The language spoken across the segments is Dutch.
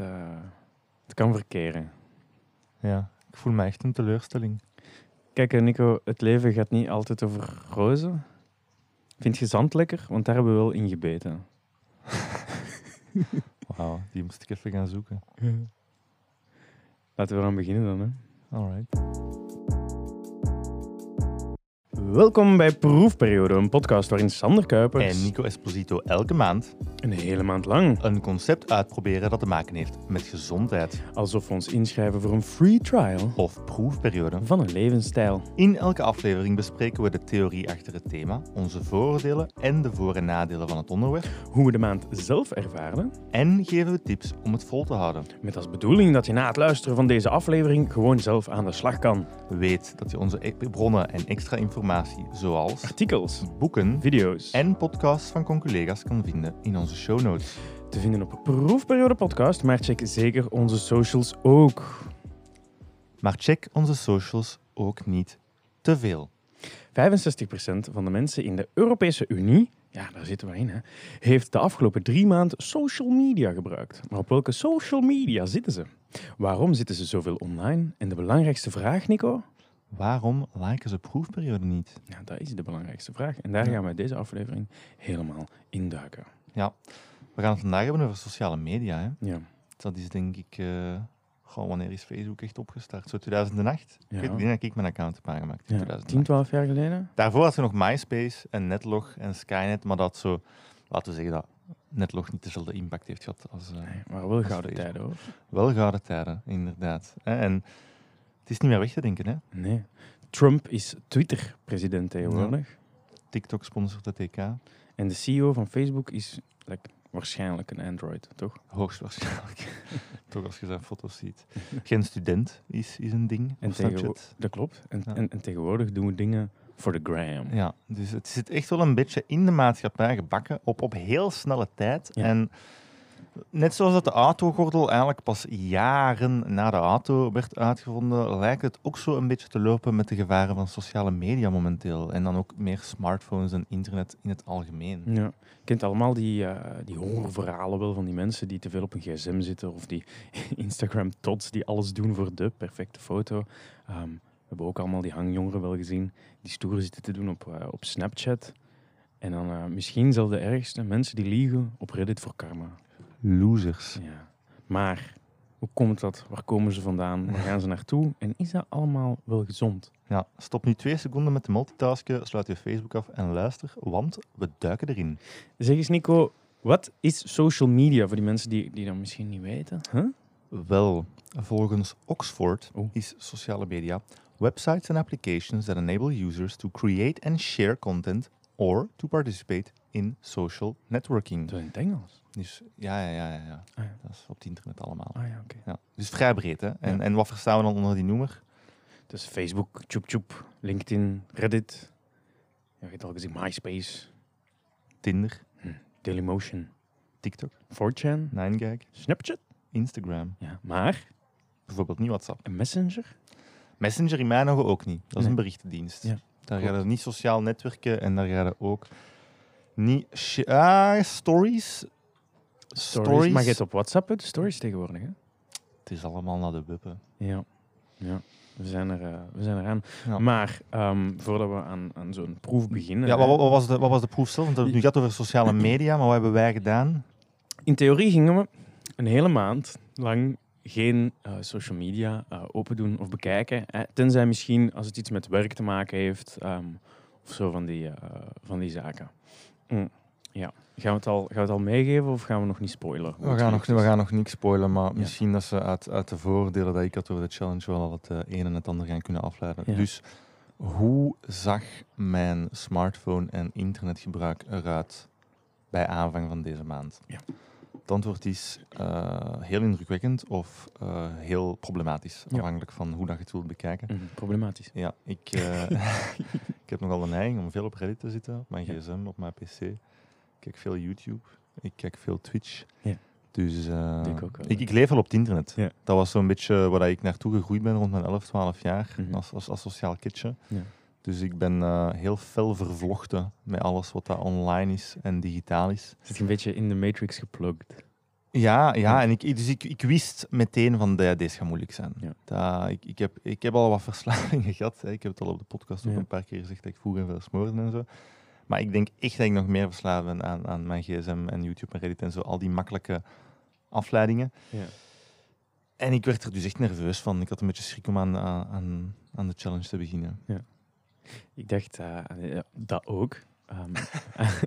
eh, het kan verkeren. Ja, ik voel me echt een teleurstelling. Kijk, eh, Nico, het leven gaat niet altijd over rozen. Vind je zand lekker? Want daar hebben we wel in gebeten. Wauw, die moest ik even gaan zoeken. Laten we eraan beginnen dan. Hè. Alright. Welkom bij Proefperiode, een podcast waarin Sander Kuipers En Nico Esposito elke maand een hele maand lang, een concept uitproberen dat te maken heeft met gezondheid alsof we ons inschrijven voor een free trial of proefperiode. van een levensstijl. In elke aflevering bespreken we de theorie achter het thema, onze vooroordelen en de voor- en nadelen van het onderwerp. Hoe we de maand zelf ervaren, En geven we tips om het vol te houden. met als bedoeling dat je na het luisteren van deze aflevering gewoon zelf aan de slag kan. Weet dat je onze e- bronnen en extra informatie, zoals Artikels, boeken video's en podcasts van conculega's, kan vinden in onze show notes. te vinden op Proefperiode Podcast, maar check zeker onze socials ook. Maar check onze socials ook niet te veel. 65% van de mensen in de Europese Unie, ja, daar zitten we in, hè, heeft de afgelopen drie maanden social media gebruikt. Maar op welke social media zitten ze? Waarom zitten ze zoveel online? En de belangrijkste vraag, Nico? Waarom liken ze proefperiode niet? Ja, dat is de belangrijkste vraag. En daar gaan we deze aflevering helemaal induiken. Ja, we gaan het vandaag hebben over sociale media. Hè. Ja. Dat is denk ik... goh, wanneer is Facebook echt opgestart? Zo 2008? Ja. Ik weet niet dat ik mijn account heb aangemaakt in ja. 2008. 10, 12 jaar geleden? Daarvoor had je nog MySpace en Netlog en Skynet, maar dat zo... Laten we zeggen dat Netlog niet dezelfde impact heeft gehad als... eh, Nee, maar wel gouden Facebook. tijden hoor. Wel gouden tijden, inderdaad. En het is niet meer weg te denken, hè. Nee. Trump is Twitter-president tegenwoordig. TikTok sponsort de TK. En de CEO van Facebook is like, waarschijnlijk een Android, toch? Hoogstwaarschijnlijk. Toch als je zijn foto's ziet. Geen student is, is een ding. En. Dat klopt. En, Ja. en, en tegenwoordig doen we dingen voor de gram. Ja, dus het zit echt wel een beetje in de maatschappij gebakken op, op heel snelle tijd. Ja. En net zoals dat de autogordel eigenlijk pas jaren na de auto werd uitgevonden, lijkt het ook zo een beetje te lopen met de gevaren van sociale media momenteel. En dan ook meer smartphones en internet in het algemeen. Ja. Je kent allemaal die, eh, die horrorverhalen wel van die mensen die te veel op een gsm zitten of die Instagram-tots die alles doen voor de perfecte foto. Ehm, we hebben ook allemaal die hangjongeren wel gezien die stoer zitten te doen op, eh, op Snapchat. En dan eh, misschien zelfs de ergste, mensen die liegen op Reddit voor karma. Losers. Ja. Maar hoe komt dat? Waar komen ze vandaan? Waar gaan ze naartoe? En is dat allemaal wel gezond? Ja, stop nu twee seconden met de multitasken, sluit je Facebook af en luister, want we duiken erin. Zeg eens Nico, wat is social media voor die mensen die, die dat misschien niet weten? Huh? Wel, volgens Oxford Oeh. is sociale media websites and applications that enable users to create and share content or to participate in social networking. Dat in het Engels. Dus ja, ja, ja, ja, ja. Ah ja, dat is op het internet allemaal. ah, ja. Ja. Dus vrij breed, hè. En, Ja. en wat verstaan we dan onder die noemer? Dus Facebook, Chup, LinkedIn, Reddit. Ja, je hebt al gezien, MySpace, Tinder, Dailymotion, TikTok, 4chan, 9gag, Snapchat. Instagram. Ja, maar Bijvoorbeeld niet WhatsApp. een messenger? Messenger in mijn ogen ook niet. Dat is Nee. een berichtendienst. Ja, daar gaan we niet sociaal netwerken en daar gaan we ook niet... sh- Ah, stories. Stories. Maar je hebt op WhatsApp het stories tegenwoordig, hè? Het is allemaal naar de hè. Ja. ja. We zijn er, eh, we zijn eraan. Ja. Maar ehm, voordat we aan, aan zo'n proef beginnen... Ja, wat, wat was de, wat was de proef zelf? Want het nu gaat over sociale media, maar wat hebben wij gedaan? In theorie gingen we een hele maand lang geen eh, social media eh, open doen of bekijken. Hè. Tenzij misschien als het iets met werk te maken heeft ehm, of zo van die, eh, van die zaken. Mm, Ja. Gaan we, het al, gaan we het al meegeven of gaan we nog niet spoilen? We gaan, nog, we gaan nog niks spoilen, maar Ja. misschien dat ze uit, uit de voordelen dat ik had over de challenge wel al het eh, een en het ander gaan kunnen afleiden. Ja. Dus hoe zag mijn smartphone en internetgebruik eruit bij aanvang van deze maand? Ja. Het antwoord is eh, heel indrukwekkend of eh, heel problematisch, afhankelijk van hoe dat je het wilt bekijken. Mhm, problematisch. Ja, ik, ik heb nogal de neiging om veel op Reddit te zitten, op mijn Ja. gsm, op mijn pc. Ik kijk veel YouTube, ik kijk veel Twitch. Ja. Dus eh, ik ook ik, leef wel op het internet. Ja. Dat was zo'n beetje waar ik naartoe gegroeid ben rond mijn 11, 12 jaar, Mhm. als, als, als sociaal kindje. Ja. Dus ik ben eh, heel fel vervlochten met alles wat dat online is en digitaal is. Zit je een beetje in de matrix geplugged? Ja, ja, Ja. en ik, dus ik, ik wist meteen van dat deze gaat moeilijk zijn. Ja. Dat, ik, ik, heb, ik heb al wat verslavingen gehad. Hè. Ik heb het al op de podcast ook Ja. een paar keer gezegd dat ik vroeger veel smoorde en zo. Maar ik denk echt dat ik nog meer verslaafd ben aan, aan mijn gsm en YouTube en Reddit en zo. Al die makkelijke afleidingen. Ja. En ik werd er dus echt nerveus van. Ik had een beetje schrik om aan, aan, aan de challenge te beginnen. Ik dacht eh, ja, dat ook. Ehm,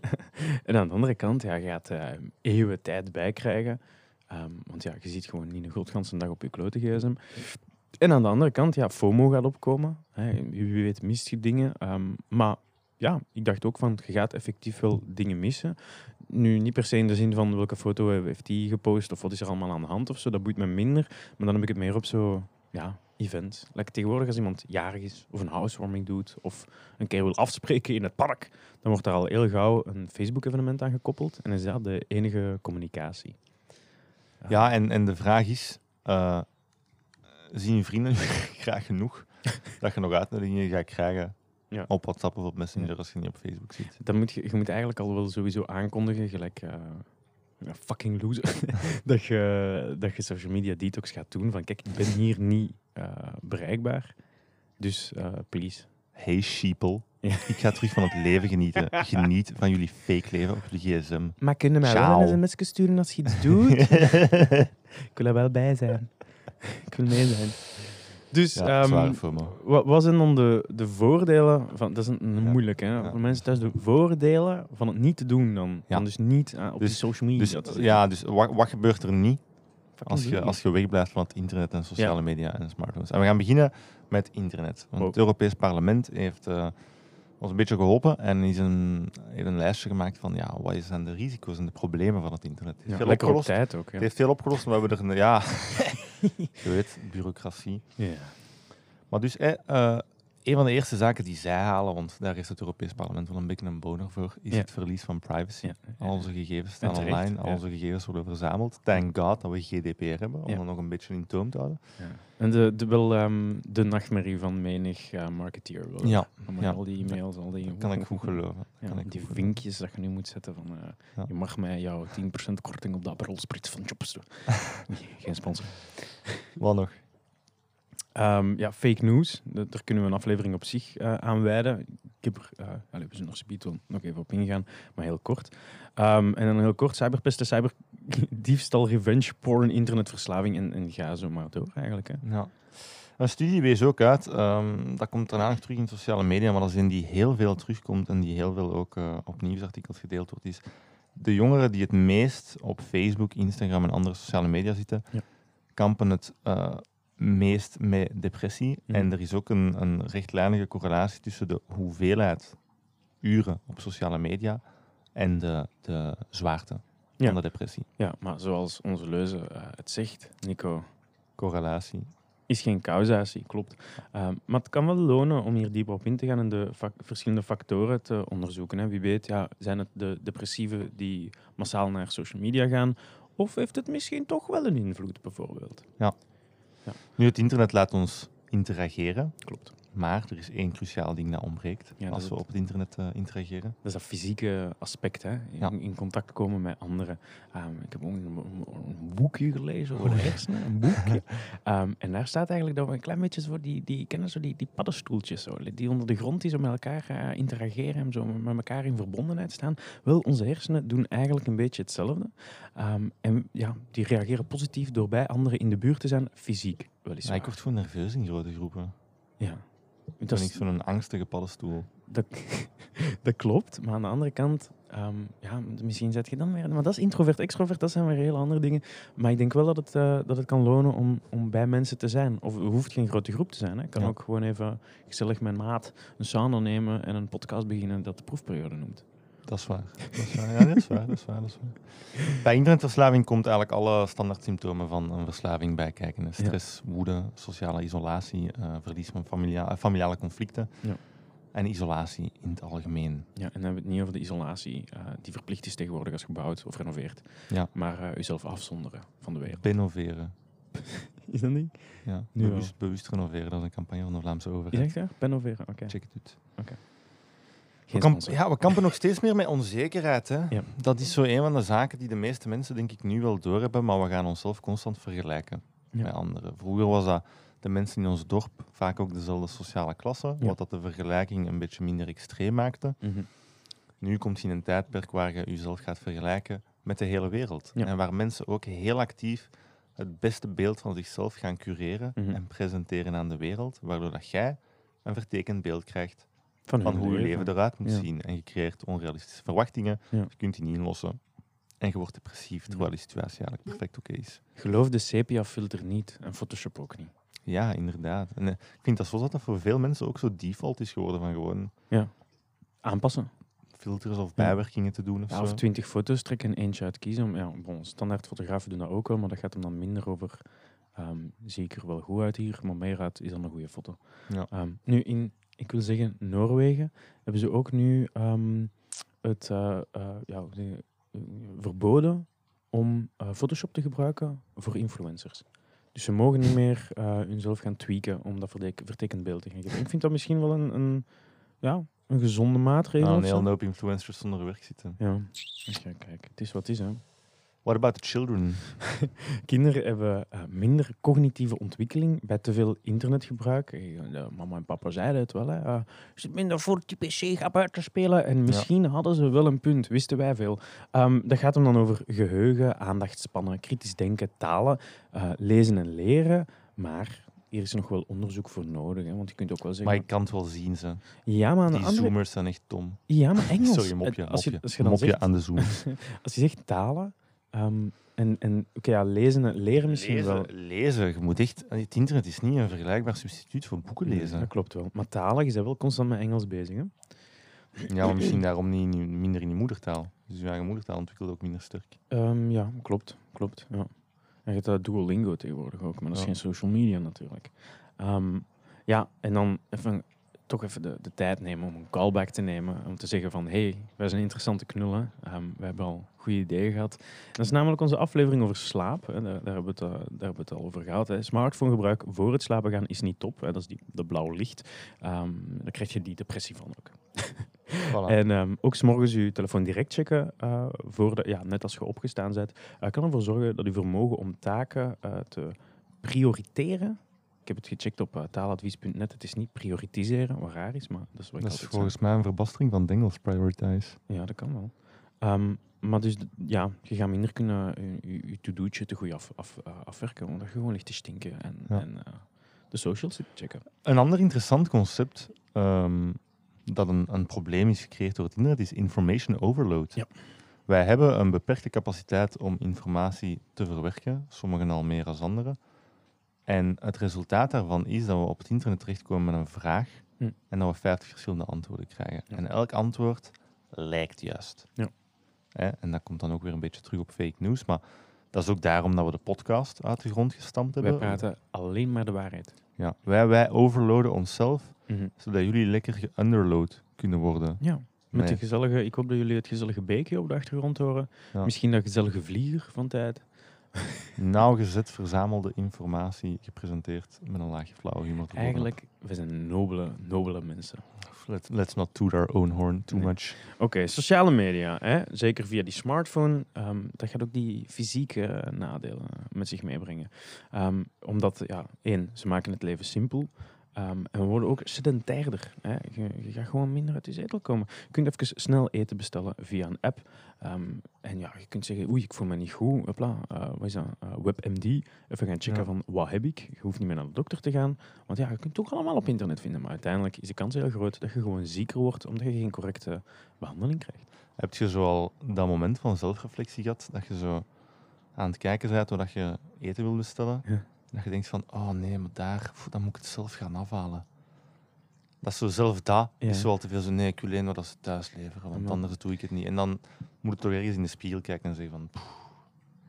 en aan de andere kant, ja, je gaat eh, eeuwen tijd bijkrijgen. Ehm, want ja, je ziet gewoon niet een godganse dag op je klote gsm. En aan de andere kant, ja, FOMO gaat opkomen. Hè. Wie weet mist je dingen. Ehm, maar ja, ik dacht ook van, je gaat effectief wel dingen missen. Nu, niet per se in de zin van welke foto heeft die gepost of wat is er allemaal aan de hand of zo. Dat boeit me minder. Maar dan heb ik het meer op zo, ja, events. Like tegenwoordig als iemand jarig is of een housewarming doet of een keer wil afspreken in het park, dan wordt daar al heel gauw een Facebook-evenement aan gekoppeld. En is dat de enige communicatie. Ja, en, en de vraag is, eh, zien je vrienden graag genoeg dat je nog uitnodigingen gaat krijgen Ja. op WhatsApp of op Messenger als je niet op Facebook zit? Dan moet je, je moet eigenlijk al wel sowieso aankondigen, gelijk eh, ja, fucking loser, dat, je, dat je social media detox gaat doen. Van kijk, ik ben hier niet eh, bereikbaar. Dus eh, please. Hey sheeple, Ja. ik ga terug van het leven genieten. Geniet van jullie fake leven op jullie gsm. Maar kunnen mij wel een sms'je sturen als je iets doet? ik wil er wel bij zijn. ik wil mee zijn. Dus, Ja, ehm. Wat, wat zijn dan de, de voordelen van... Dat is een, een Ja. moeilijk, hè? Ja. Voor mensen thuis, de voordelen van het niet te doen dan. Dus niet eh, op Dus- die social media Dus, ja, dus wat, wat gebeurt er niet als je, als je wegblijft van het internet en sociale media en smartphones? En we gaan beginnen met internet. Want Wow. het Europees Parlement heeft eh, ons een beetje geholpen en is een, heeft een lijstje gemaakt van ja, wat zijn de risico's en de problemen van het internet. Het heeft Ja, veel lekker op opgelost. tijd ook. Ja. Het heeft veel opgelost, maar we hebben er een, ja, je weet, bureaucratie. Ja. Maar dus, eh, eh, een van de eerste zaken die zij halen, want daar is het Europees Parlement wel een beetje een boner voor, is Ja. het verlies van privacy. Ja. Al onze gegevens staan terecht, online, al onze gegevens worden verzameld. Thank God dat we GDPR hebben, om dat nog een beetje in toom te houden. Ja. En de, de, wel ehm, de nachtmerrie van menig eh, marketeer. Wel. Ja. Al die e-mails, al die... Dat kan ik goed geloven. Kan ik die goed geloven. vinkjes dat je nu moet zetten van... eh. Je mag mij jouw 10% korting op dat Aperol-sprit van Jobs doen. Geen sponsor. Wat nog? Ehm, ja, fake news. Da- Daar kunnen we een aflevering op zich eh, aan wijden. Ik heb er, eh, allez, we zullen er wel nog even op ingaan, maar heel kort. Ehm, en dan heel kort, cyberpesten, cyberdiefstal, revenge porn, internetverslaving en, en ga zo maar door eigenlijk. Hè. Ja. Een studie wees ook uit, ehm, dat komt daarna nog terug in sociale media, maar dat is een die heel veel terugkomt en die heel veel ook eh, op nieuwsartikels gedeeld wordt, is de jongeren die het meest op Facebook, Instagram en andere sociale media zitten, Ja. kampen het meest met depressie. Mhm. En er is ook een, een rechtlijnige correlatie tussen de hoeveelheid uren op sociale media en de, de zwaarte Ja. van de depressie. Ja, maar zoals onze leuze eh, het zegt, Nico, Correlatie. is geen causatie, klopt. Ehm, maar het kan wel lonen om hier dieper op in te gaan en de fac- verschillende factoren te onderzoeken. Hè. Wie weet, ja, zijn het de depressieven die massaal naar social media gaan, of heeft het misschien toch wel een invloed, bijvoorbeeld? Nu, het internet laat ons interageren. Klopt. Maar er is één cruciaal ding dat ontbreekt Ja, als we op het internet eh, interageren. Dat is dat fysieke aspect, hè? In, Ja. in contact komen met anderen. Ehm, ik heb ook een, boekje gelezen over de hersenen, een boekje. Ehm, en daar staat eigenlijk dat we een klein beetje zo die, die kennen zo die, die paddenstoeltjes, zo, die onder de grond die zo met elkaar eh, interageren en zo met elkaar in verbondenheid staan. Wel, onze hersenen doen eigenlijk een beetje hetzelfde. Ehm, en ja, die reageren positief door bij anderen in de buurt te zijn, fysiek weliswaar. ik word gewoon nerveus in grote groepen. ja. Dat ben is, ik zo'n angstige paddenstoel. Dat, dat klopt, maar aan de andere kant, ehm, ja, misschien zet je dan weer. Maar dat is introvert, extrovert, dat zijn weer hele andere dingen. Maar ik denk wel dat het, eh, dat het kan lonen om, om bij mensen te zijn. Of het hoeft geen grote groep te zijn. Hè. Het kan Ja. ook gewoon even gezellig met maat een sauna nemen en een podcast beginnen dat de proefperiode noemt. Dat is waar. Dat is waar. Ja, dat is waar, dat is waar, dat is waar. Bij internetverslaving komt eigenlijk alle standaard symptomen van een verslaving bij kijken. hè. Stress, woede, sociale isolatie, eh, verlies van familia eh, familiale conflicten Ja. en isolatie in het algemeen. Ja, en dan hebben we het niet over de isolatie eh, die verplicht is tegenwoordig als je bouwt of renoveert. Ja. Maar eh, jezelf afzonderen van de wereld. Benoveren. Is dat niet? Ja, Nu bewust, bewust renoveren, dat is een campagne van de Vlaamse overheid. zegt ja? Benoveren, oké. Check het uit. Geen kamp- sponsor. ja, we kampen nog steeds meer met onzekerheid. Hè? Ja. Dat is zo een van de zaken die de meeste mensen, denk ik, nu wel doorhebben. Maar we gaan onszelf constant vergelijken Ja. met anderen. Vroeger was dat de mensen in ons dorp vaak ook dezelfde sociale klasse. Wat dat de vergelijking een beetje minder extreem maakte. Mhm. Nu komt je in een tijdperk waar je jezelf gaat vergelijken met de hele wereld. En waar mensen ook heel actief het beste beeld van zichzelf gaan cureren Mhm. en presenteren aan de wereld. Waardoor dat jij een vertekend beeld krijgt Van, hoe je leven eruit moet Ja. zien. En je creëert onrealistische verwachtingen. Ja. Je kunt die niet inlossen. En je wordt depressief, terwijl die situatie eigenlijk perfect oké is. Geloof de sepia-filter niet en Photoshop ook niet. Ja, inderdaad. En eh, ik vind dat zo dat dat voor veel mensen ook zo default is geworden van gewoon Aanpassen. filters of Ja. bijwerkingen te doen of Ja, zo. of twintig foto's trekken en eentje uitkiezen. Ja, bon, standaard fotografen doen dat ook wel, maar dat gaat hem dan minder over. ehm, zie ik er wel goed uit hier, maar meer uit is dan een goede foto. Ja. Ehm, nu, in, ik wil zeggen, Noorwegen hebben ze ook nu ehm, het eh, eh, ja, verboden om eh, Photoshop te gebruiken voor influencers. Dus ze mogen niet meer hunzelf gaan tweaken om dat vertek- vertekend beeld te gaan geven. Ik vind dat misschien wel een, een, ja, een gezonde maatregel. Nou, een hele hoop influencers zonder werk zitten. Ja, kijk, het is wat het is. Hè. What about the children? Kinderen hebben eh, minder cognitieve ontwikkeling bij te veel internetgebruik. Eh, mama en papa zeiden het wel. Hè. eh, zit minder voor die pc, ga buiten spelen. En misschien hadden ze wel een punt, wisten wij veel. Ehm, dat gaat hem dan over geheugen, aandachtspannen, kritisch denken, talen, lezen en leren. Maar hier is nog wel onderzoek voor nodig. Hè, want je kunt ook wel Maar zeggen... ik kan het wel zien, ze. ja, maar aan de Die andere... zoomers zijn echt dom. Ja, maar Engels. Sorry, mopje. Als je, als je dan mopje zegt, aan de zoomers. als je zegt talen... ehm, en, en oké, ja, lezen en leren misschien wel. lezen, je moet echt... Het internet is niet een vergelijkbaar substituut voor boeken Nee, lezen. dat klopt wel. Maar talig is dat wel constant met Engels bezig. Hè? Ja, maar misschien daarom niet, minder in je moedertaal. Dus je eigen moedertaal ontwikkelt ook minder sterk. Ehm, ja, klopt. klopt ja. En je hebt dat Duolingo tegenwoordig ook, maar dat is Ja. geen social media natuurlijk. Ehm, ja, en dan even, toch even de, de tijd nemen om een callback te nemen. Om te zeggen van, hey, wij zijn interessante knullen. Ehm we hebben al goede ideeën gehad. En dat is namelijk onze aflevering over slaap. Hè. Daar, daar, hebben we het, eh, daar hebben we het al over gehad. Hè. Smartphonegebruik voor het slapen gaan is niet top. Hè. Dat is die, dat blauw licht. Ehm daar krijg je die depressie van ook. Voilà. En ehm, ook s'morgens je telefoon direct checken, eh, voor de, ja, net als je opgestaan bent, eh, kan ervoor zorgen dat je vermogen om taken te prioriteren. Ik heb het gecheckt op eh, taaladvies.net. Het is niet prioritiseren, wat raar is, maar dat is wat ik dat is volgens mij een verbastering van Dengels prioritize. Ja, dat kan wel. Ehm, maar dus, ja, je gaat minder kunnen eh, je, je to-do'tje te goed af, af, eh, afwerken, omdat je gewoon ligt te stinken en, Ja. en eh, de socials checken. Een ander interessant concept ehm, dat een, een probleem is gecreëerd door het internet is information overload. Ja. Wij hebben een beperkte capaciteit om informatie te verwerken, sommigen al meer dan anderen. En het resultaat daarvan is dat we op het internet terechtkomen met een vraag Hm. en dat we 50 verschillende antwoorden krijgen. Ja. En elk antwoord lijkt juist. Ja. En dat komt dan ook weer een beetje terug op fake news, maar dat is ook daarom dat we de podcast uit de grond gestampt Wij hebben. praten alleen maar de waarheid. Ja, wij, wij overloaden onszelf Mhm. zodat jullie lekker geunderload kunnen worden. Ja, met Nee. de gezellige, ik hoop dat jullie het gezellige beekje op de achtergrond horen. Ja. Misschien dat gezellige vlieger van tijd. Nauwgezet verzamelde informatie gepresenteerd met een laagje flauwe humor. Eigenlijk, we zijn nobele, nobele mensen. Let, let's not toot our own horn too Nee. much. Oké, sociale media, hè? zeker via die smartphone, ehm, dat gaat ook die fysieke eh, nadelen met zich meebrengen. Ehm, omdat, ja, één, ze maken het leven simpel. Ehm, en we worden ook sedentairder. Hè? Je, je gaat gewoon minder uit je zetel komen. Je kunt even snel eten bestellen via een app. Ehm, en ja, je kunt zeggen, oei, ik voel me niet goed. Hopla, eh, wat is dat? Eh, WebMD. Even gaan checken Ja. van, wat heb ik? Je hoeft niet meer naar de dokter te gaan. Want ja, je kunt het ook allemaal op internet vinden. Maar uiteindelijk is de kans heel groot dat je gewoon zieker wordt, omdat je geen correcte behandeling krijgt. Heb je zo al dat moment van zelfreflectie gehad, dat je zo aan het kijken bent doordat je eten wil bestellen, Ja. Dat je denkt van, oh nee, maar daar, dan moet ik het zelf gaan afhalen. Dat is zo zelf dat, Ja. is al te veel zo, nee, ik wil alleen maar dat ze thuis leveren, want Ja. anders doe ik het niet. En dan moet ik toch ergens in de spiegel kijken en zeggen van, pff,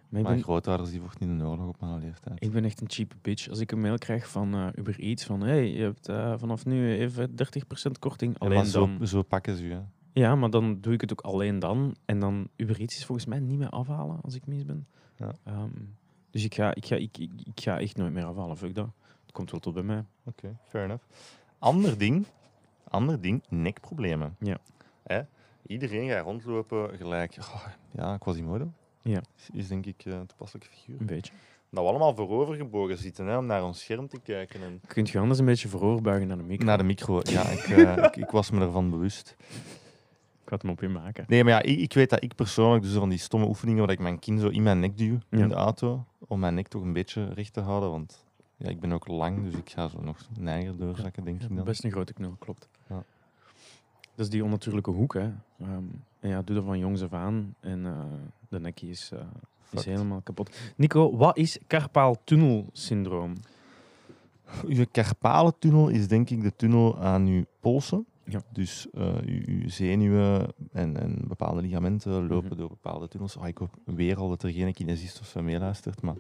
Maar ik mijn ben, grootouders die vochten in de oorlog op mijn leeftijd. ik ben echt een cheap bitch. Als ik een mail krijg van eh Uber Eats van hey, je hebt eh, vanaf nu even 30% korting. Ja, Alleen maar zo, dan. zo pakken ze je. Ja, maar dan doe ik het ook alleen dan. En dan Uber Eats is volgens mij niet meer afhalen als ik mis ben. Ja. Ehm, dus ik ga, ik, ga, ik, ik, ik ga echt nooit meer afhalen. Fuck dat. Het komt wel tot bij mij. Oké, fair enough. Ander ding, ander ding, nekproblemen. Ja. Hè? Iedereen gaat rondlopen gelijk. Oh, ja, Quasimodo. Ja. Is, is denk ik eh, een toepasselijke figuur. Een beetje. Dat we allemaal voorovergebogen zitten hè, om naar ons scherm te kijken. En Kunt je anders een beetje vooroorbuigen naar de micro? naar de micro. Ja, ik, eh, ik, ik was me ervan bewust. Ik ga het hem op je maken. Nee, maar ja, ik, ik weet dat ik persoonlijk dus van die stomme oefeningen waar ik mijn kin zo in mijn nek duw in de auto, om mijn nek toch een beetje recht te houden, want ja, ik ben ook lang, dus ik ga zo nog neiger doorzakken, denk ik dan. Best een grote knul, klopt. Ja. Dat is die onnatuurlijke hoek, hè. Ehm, en ja, doe dat van jongs af aan. En eh, de nekkie is, eh, is helemaal kapot. Nico, wat is carpaaltunnelsyndroom? Uw carpale-tunnel is denk ik de tunnel aan uw polsen. Ja. Dus eh, uw, uw zenuwen en, en bepaalde ligamenten lopen Mhm. door bepaalde tunnels. Ah, ik hoop weer al dat er geen kinesist of zo meeluistert. Maar...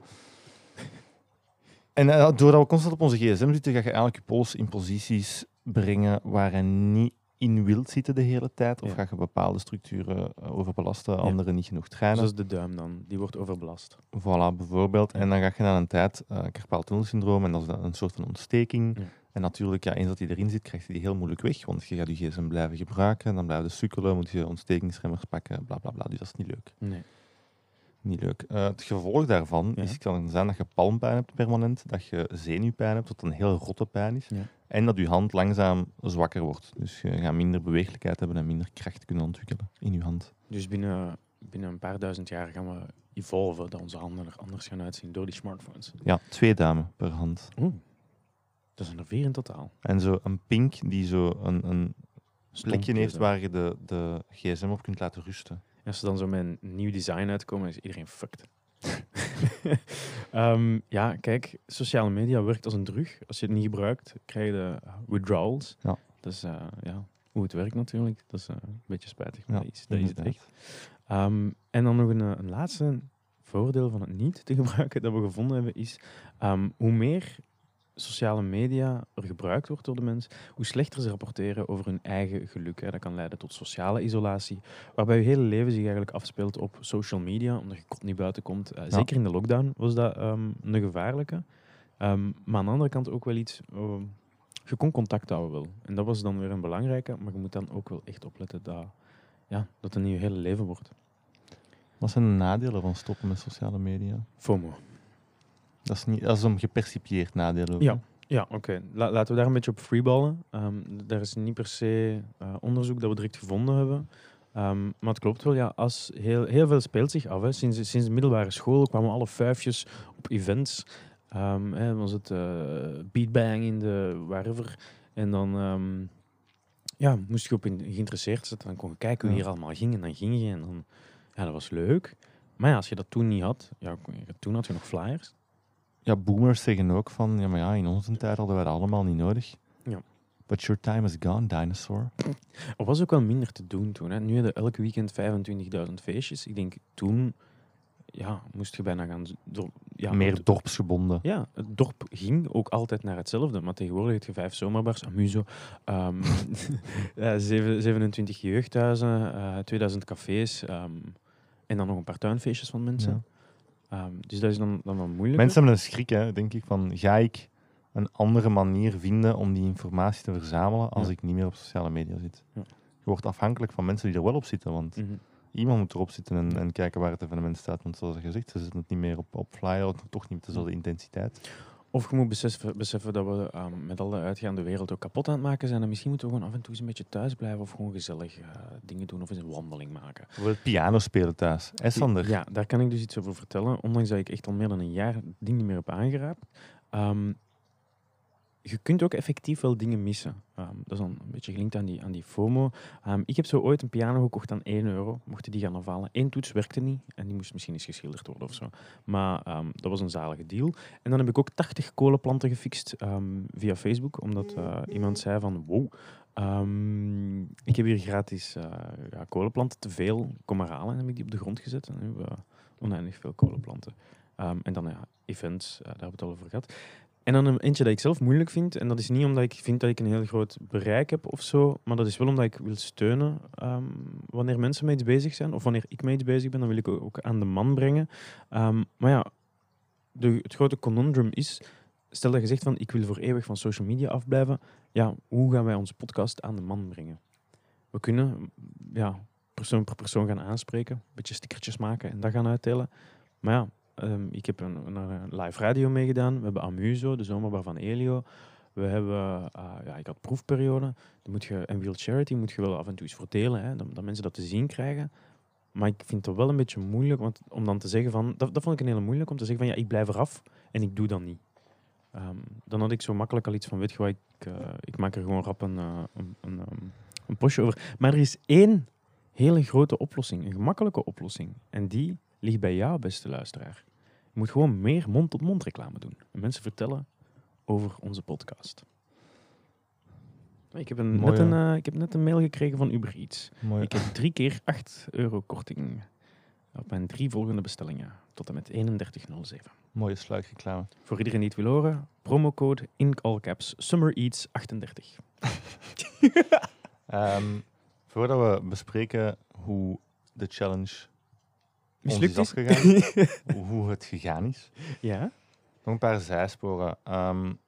en eh, doordat we constant op onze gsm zitten, ga je eigenlijk je pols in posities brengen waar hij niet in wilt zitten de hele tijd. Of Ja. ga je bepaalde structuren eh, overbelasten, andere niet genoeg trainen. Zoals de duim dan. Die wordt overbelast. Voilà, bijvoorbeeld. En dan ga je na een tijd uh, carpaaltunnelsyndroom en dat is dan een soort van ontsteking. En natuurlijk, ja, eens dat hij erin zit, krijg je die heel moeilijk weg, want je gaat je gsm blijven gebruiken, dan blijf je sukkelen, moet je ontstekingsremmers pakken, bla bla bla. Dus dat is niet leuk. Nee. Niet leuk. Eh, het gevolg daarvan Ja. is, kan zijn dat je palmpijn hebt permanent, dat je zenuwpijn hebt, wat een heel rotte pijn is, Ja. en dat je hand langzaam zwakker wordt. Dus je gaat minder beweeglijkheid hebben en minder kracht kunnen ontwikkelen in je hand. Dus binnen, binnen een paar duizend jaar gaan we evolven dat onze handen er anders gaan uitzien door die smartphones. Ja, twee duimen per hand. Oeh. Dat zijn er vier in totaal. En zo een pink die zo een, een plekje heeft waar je de, de gsm op kunt laten rusten. En Als ze dan zo met een nieuw design uitkomen, is iedereen fucked. Ehm, ja, kijk, sociale media werkt als een drug. Als je het niet gebruikt, krijg je de withdrawals. Ja. Dat is eh, ja, hoe het werkt natuurlijk. Dat is eh, een beetje spijtig, maar Ja, dat is, dat is het echt. Ehm, en dan nog een, eh, een laatste voordeel van het niet te gebruiken dat we gevonden hebben, is ehm, hoe meer sociale media er gebruikt wordt door de mens, hoe slechter ze rapporteren over hun eigen geluk. Hè. Dat kan leiden tot sociale isolatie, waarbij je hele leven zich eigenlijk afspeelt op social media, omdat je kot niet buiten komt. Eh, Zeker in de lockdown was dat ehm, een gevaarlijke. Ehm, maar aan de andere kant ook wel iets... ehm, je kon contact houden wel. En dat was dan weer een belangrijke, maar je moet dan ook wel echt opletten dat, ja, dat het niet je hele leven wordt. Wat zijn de nadelen van stoppen met sociale media? FOMO. Dat is, niet, dat is een gepercipieerd nadeel. ook, Ja. Ja, oké. La- laten we daar een beetje op freeballen. Ehm daar is niet per se eh, onderzoek dat we direct gevonden hebben. Ehm, maar het klopt wel, ja, als heel, heel veel speelt zich af. Hè. Sinds, sinds de middelbare school kwamen alle vijfjes op events. Ehm hè, was het eh beatbang in de wherever. En dan ja, moest je op in, geïnteresseerd zitten. Dan kon je kijken hoe hier allemaal ging. En dan ging je. En dan, ja, dat was leuk. Maar ja, als je dat toen niet had, ja, toen had je nog flyers. Ja, boomers zeggen ook van, ja, maar ja, in onze tijd hadden wij dat allemaal niet nodig. Ja. But your time is gone, dinosaur. Er was ook wel minder te doen toen. Hè. Nu hadden elk weekend 25.000 feestjes. Ik denk toen ja, moest je bijna gaan. Door, ja, Meer het- dorpsgebonden. Ja, het dorp ging ook altijd naar hetzelfde. Maar tegenwoordig heb je vijf zomerbars, Amuso, ja, zeven- 27 jeugdhuizen, eh 2000 cafés ehm, en dan nog een paar tuinfeestjes van mensen. Ehm, dus dat is dan, dan wel moeilijk. Mensen hebben een schrik, hè, denk ik, van ga ik een andere manier vinden om die informatie te verzamelen als Ja. ik niet meer op sociale media zit. Ja. Je wordt afhankelijk van mensen die er wel op zitten, want Mhm. iemand moet erop zitten en, en kijken waar het evenement staat. Want zoals gezegd, ze zitten het niet meer op, op flyer, toch niet met dezelfde intensiteit. Of je moet beseffen, beseffen dat we ehm, met alle uitgaande wereld ook kapot aan het maken zijn. En misschien moeten we gewoon af en toe eens een beetje thuis blijven of gewoon gezellig eh, dingen doen of eens een wandeling maken. Bijvoorbeeld piano spelen thuis. Hé, Sander? Ja, daar kan ik dus iets over vertellen. Ondanks dat ik echt al meer dan een jaar het ding niet meer heb aangeraapt. Ehm, je kunt ook effectief wel dingen missen. Ehm, dat is dan een beetje gelinkt aan die, aan die FOMO. Ehm, ik heb zo ooit een piano gekocht aan 1 euro. Mocht je die gaan afhalen. Eén toets werkte niet en die moest misschien eens geschilderd worden of zo. Maar ehm, dat was een zalige deal. En dan heb ik ook 80 kolenplanten gefixt via Facebook. Omdat eh, iemand zei van, wow, ik heb hier gratis eh, ja, kolenplanten, te veel. Kom maar halen. En heb ik die op de grond gezet. En nu hebben we oneindig veel kolenplanten. En dan ja, events, eh, daar hebben we het al over gehad. En dan een eentje dat ik zelf moeilijk vind. En dat is niet omdat ik vind dat ik een heel groot bereik heb of zo. Maar dat is wel omdat ik wil steunen ehm, wanneer mensen met iets bezig zijn. Of wanneer ik iets bezig ben, dan wil ik ook ook aan de man brengen. Ehm, maar ja, de, het grote conundrum is... Stel dat je zegt van ik wil voor eeuwig van social media afblijven. Ja, hoe gaan wij onze podcast aan de man brengen? we kunnen ja, persoon per persoon gaan aanspreken, een beetje stickertjes maken en dat gaan uitdelen. Maar ja, ehm, ik heb een, een, een live radio meegedaan. We hebben Amuso, de zomerbar van Elio. We hebben, eh, ja, ik had proefperiode. Dan moet je, en Wild Charity moet je wel af en toe eens voor delen, hè, dat, mensen dat te zien krijgen. Maar ik vind het wel een beetje moeilijk want, om dan te zeggen van... Dat, dat vond ik een hele moeilijk, om te zeggen van ja, ik blijf eraf en ik doe dat niet. Ehm, dan had ik zo makkelijk al iets van, weet je eh, ik maak er gewoon rap een, eh, een, een, um, een postje over. Maar er is één hele grote oplossing, een gemakkelijke oplossing. En die ligt bij jou, beste luisteraar. Je moet gewoon meer mond-tot-mond reclame doen. En mensen vertellen over onze podcast. Ik heb, een, net een, uh, ik heb net een mail gekregen van Uber Eats. Mooi. Ik heb drie keer 8 euro korting op mijn drie volgende bestellingen tot en met 3107. Mooie sluikreclame. Voor iedereen die het wil horen, promocode in all caps Summer Eats 38. um, voordat we bespreken hoe de challenge Mislukt is afgegaan, hoe het gegaan is. Ja? Nog een paar zijsporen. Um,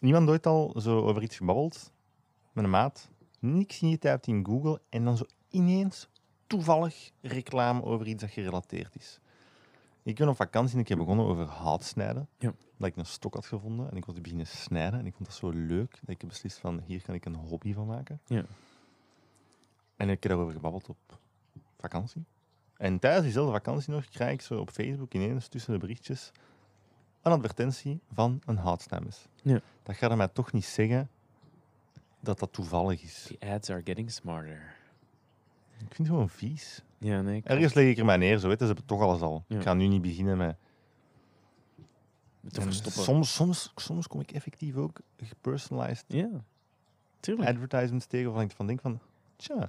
niemand ooit al zo over iets gebabbeld met een maat. Niks ingetypt in Google en dan zo ineens toevallig reclame over iets dat gerelateerd is. Ik ben op vakantie een keer begonnen over houtsnijden. Ja. Dat ik een stok had gevonden en ik wilde beginnen snijden. En ik vond dat zo leuk dat ik heb beslist van hier kan ik een hobby van maken. Ja. En ik heb daarover gebabbeld op vakantie. En tijdens diezelfde vakantie nog krijg ik zo op Facebook ineens tussen de berichtjes een advertentie van een houtsnijmes. Ja. Dat gaat er mij toch niet zeggen dat dat toevallig is. The ads are getting smarter. Ik vind het gewoon vies. Ja, nee. Ergens leg ik er mij neer, zo weten ze hebben toch alles al. Ja. Ik ga nu niet beginnen met... Te En verstoppen. soms, soms, soms kom ik effectief ook gepersonalized Ja, tuurlijk. advertisements tegen waarvan ik van denk van... Tja,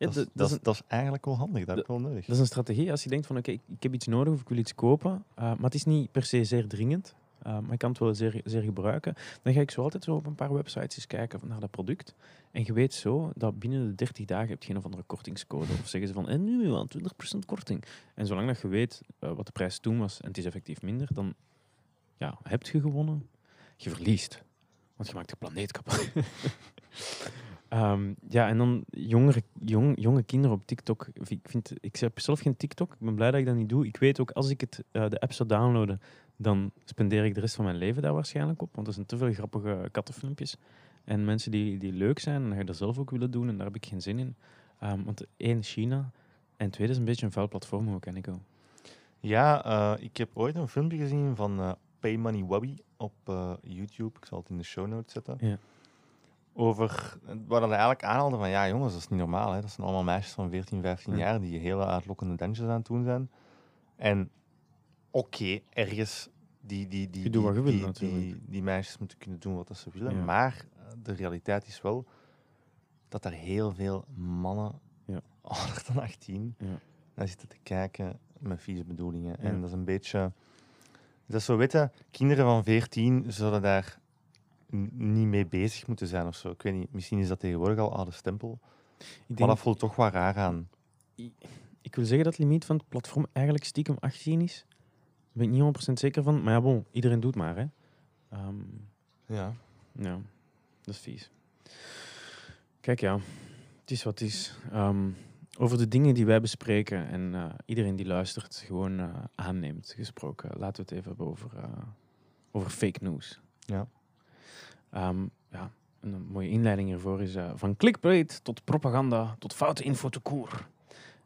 Ja, dat, is- dat, is is, een, dat is eigenlijk wel handig. Dat heb ik wel nodig. dat is een strategie. Als je denkt van oké, ik, ik heb iets nodig of ik wil iets kopen, eh, maar het is niet per se zeer dringend, eh, maar ik kan het wel zeer, zeer gebruiken, dan ga ik zo altijd zo op een paar websites eens kijken naar dat product. En je weet zo dat binnen de 30 dagen heb je een of andere kortingscode. Of zeggen ze van, en nu wel 20% korting. En zolang dat je weet eh, wat de prijs toen was en het is effectief minder, dan ja, heb je gewonnen. Je verliest. Want je maakt de planeet kapot. Ehm, ja, en dan jongere, jong, jonge kinderen op TikTok. Ik, vind, ik heb zelf geen TikTok. Ik ben blij dat ik dat niet doe. Ik weet ook, als ik het, eh, de app zou downloaden, dan spendeer ik de rest van mijn leven daar waarschijnlijk op. Want er zijn te veel grappige kattenfilmpjes. En mensen die, die leuk zijn en je dat zelf ook willen doen. En daar heb ik geen zin in. Ehm, want één, China. En tweede is een beetje een vuil platform ook, Nico. Ja, eh, ik heb ooit een filmpje gezien van eh Pay Money Wubby op YouTube. Ik zal het in de show notes zetten. Ja. Over, waar dat eigenlijk aanhaalde van, ja jongens, dat is niet normaal. Hè? Dat zijn allemaal meisjes van 14, 15 Ja. jaar die hele uitlokkende dansjes aan het doen zijn. En oké, ergens, die, die, die, wat die, die, natuurlijk. die, die meisjes moeten kunnen doen wat ze willen. Ja. Maar eh, de realiteit is wel dat er heel veel mannen, Ja. ouder dan 18, Ja. naar zitten te kijken met vieze bedoelingen. Ja. En dat is een beetje... Dat zo weten, kinderen van 14 zullen daar niet mee bezig moeten zijn of zo. Ik weet niet, misschien is dat tegenwoordig al oude stempel. Ik, Maar denk, dat voelt toch wel raar aan. ik wil zeggen dat het limiet van het platform eigenlijk stiekem 18 is. Daar ben ik niet 100% zeker van. Maar ja, bon, iedereen doet maar. Hè. Ehm, Ja. Ja, dat is vies. Kijk, ja, het is wat het is. Ehm, over de dingen die wij bespreken en eh, iedereen die luistert gewoon eh, aanneemt gesproken, laten we het even hebben over, eh, over fake news. Ja. Ehm, ja, een mooie inleiding hiervoor is eh, van clickbait tot propaganda tot foute info te koer.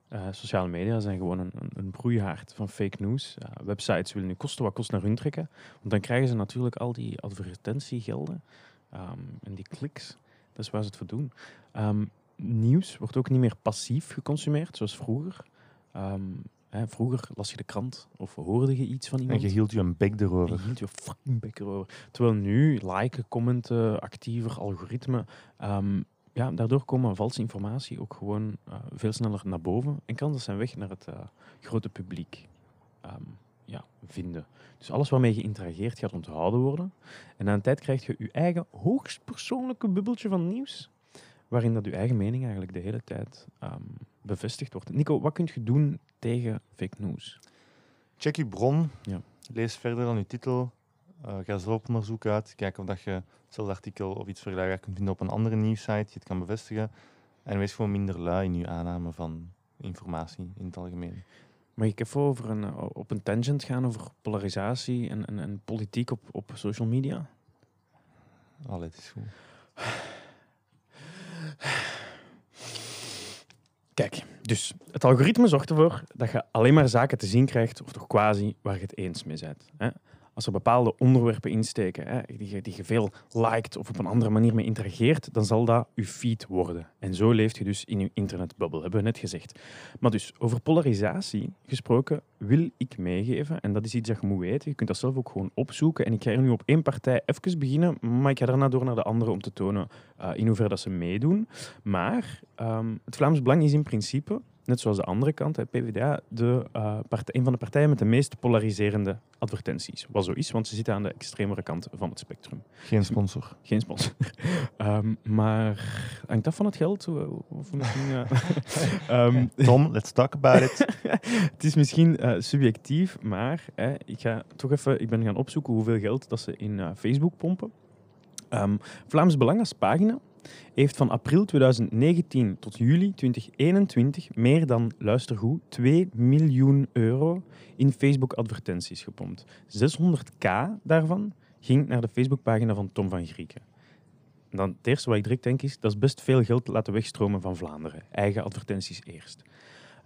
Eh, sociale media zijn gewoon een, een, broeihaard van fake news. Eh, websites willen nu kosten wat kost naar hun trekken. Want dan krijgen ze natuurlijk al die advertentiegelden ehm, en die kliks. Dat is waar ze het voor doen. Ehm, nieuws wordt ook niet meer passief geconsumeerd, zoals vroeger. Hè, vroeger las je de krant of hoorde je iets van En iemand. je hield je een bek En erover. je hield je fucking bek erover. Terwijl nu, liken, commenten, actiever, algoritme. ehm, ja, daardoor komen valse informatie ook gewoon eh, veel sneller naar boven. En kan dat zijn weg naar het eh, grote publiek ehm, ja, vinden. Dus alles waarmee je interageert gaat onthouden worden. En na een tijd krijg je je eigen hoogst persoonlijke bubbeltje van nieuws. Waarin dat je eigen mening eigenlijk de hele tijd ehm, bevestigd wordt. Nico, wat kun je doen tegen fake news? Check je bron. Ja. Lees verder dan je titel. Eh, ga zelf op onderzoek uit. Kijk of dat je hetzelfde artikel of iets vergelijkbaar kunt vinden op een andere nieuwssite. Je het kan bevestigen. En wees gewoon minder lui in je aanname van informatie in het algemeen. Mag ik even over een, eh, op een tangent gaan over polarisatie en, en, en politiek op, op social media? Allee, het is goed. Kijk, dus het algoritme zorgt ervoor dat je alleen maar zaken te zien krijgt, of toch quasi, waar je het eens mee bent. Hè? Als er bepaalde onderwerpen insteken hè, die, je, die veel liked of op een andere manier mee interageert, dan zal dat je feed worden. En zo leeft je dus in je internetbubbel, hebben we net gezegd. Maar dus over polarisatie gesproken wil ik meegeven, en dat is iets dat je moet weten, je kunt dat zelf ook gewoon opzoeken. En ik ga er nu op één partij even beginnen, maar ik ga daarna door naar de andere om te tonen uh, in hoeverre dat ze meedoen. Maar um, het Vlaams Belang is in principe net zoals de andere kant, hè, PvdA, de, uh, partij, een van de partijen met de meest polariserende advertenties. Wat zo is, want ze zitten aan de extremere kant van het spectrum. Geen sponsor. Geen sponsor. um, maar hangt af van het geld? Of misschien, uh, um, Tom, let's talk about it. het is misschien uh, subjectief, maar hè, ik ga toch even ik ben gaan opzoeken hoeveel geld dat ze in Facebook pompen. Um, Vlaams Belang als pagina heeft van april 2019 tot juli 2021 meer dan, luister goed, 2 miljoen euro in Facebook-advertenties gepompt. 600k daarvan ging naar de Facebookpagina van Tom van Grieken. Dan het eerste wat ik direct denk is, dat is best veel geld laten wegstromen van Vlaanderen. Eigen advertenties eerst.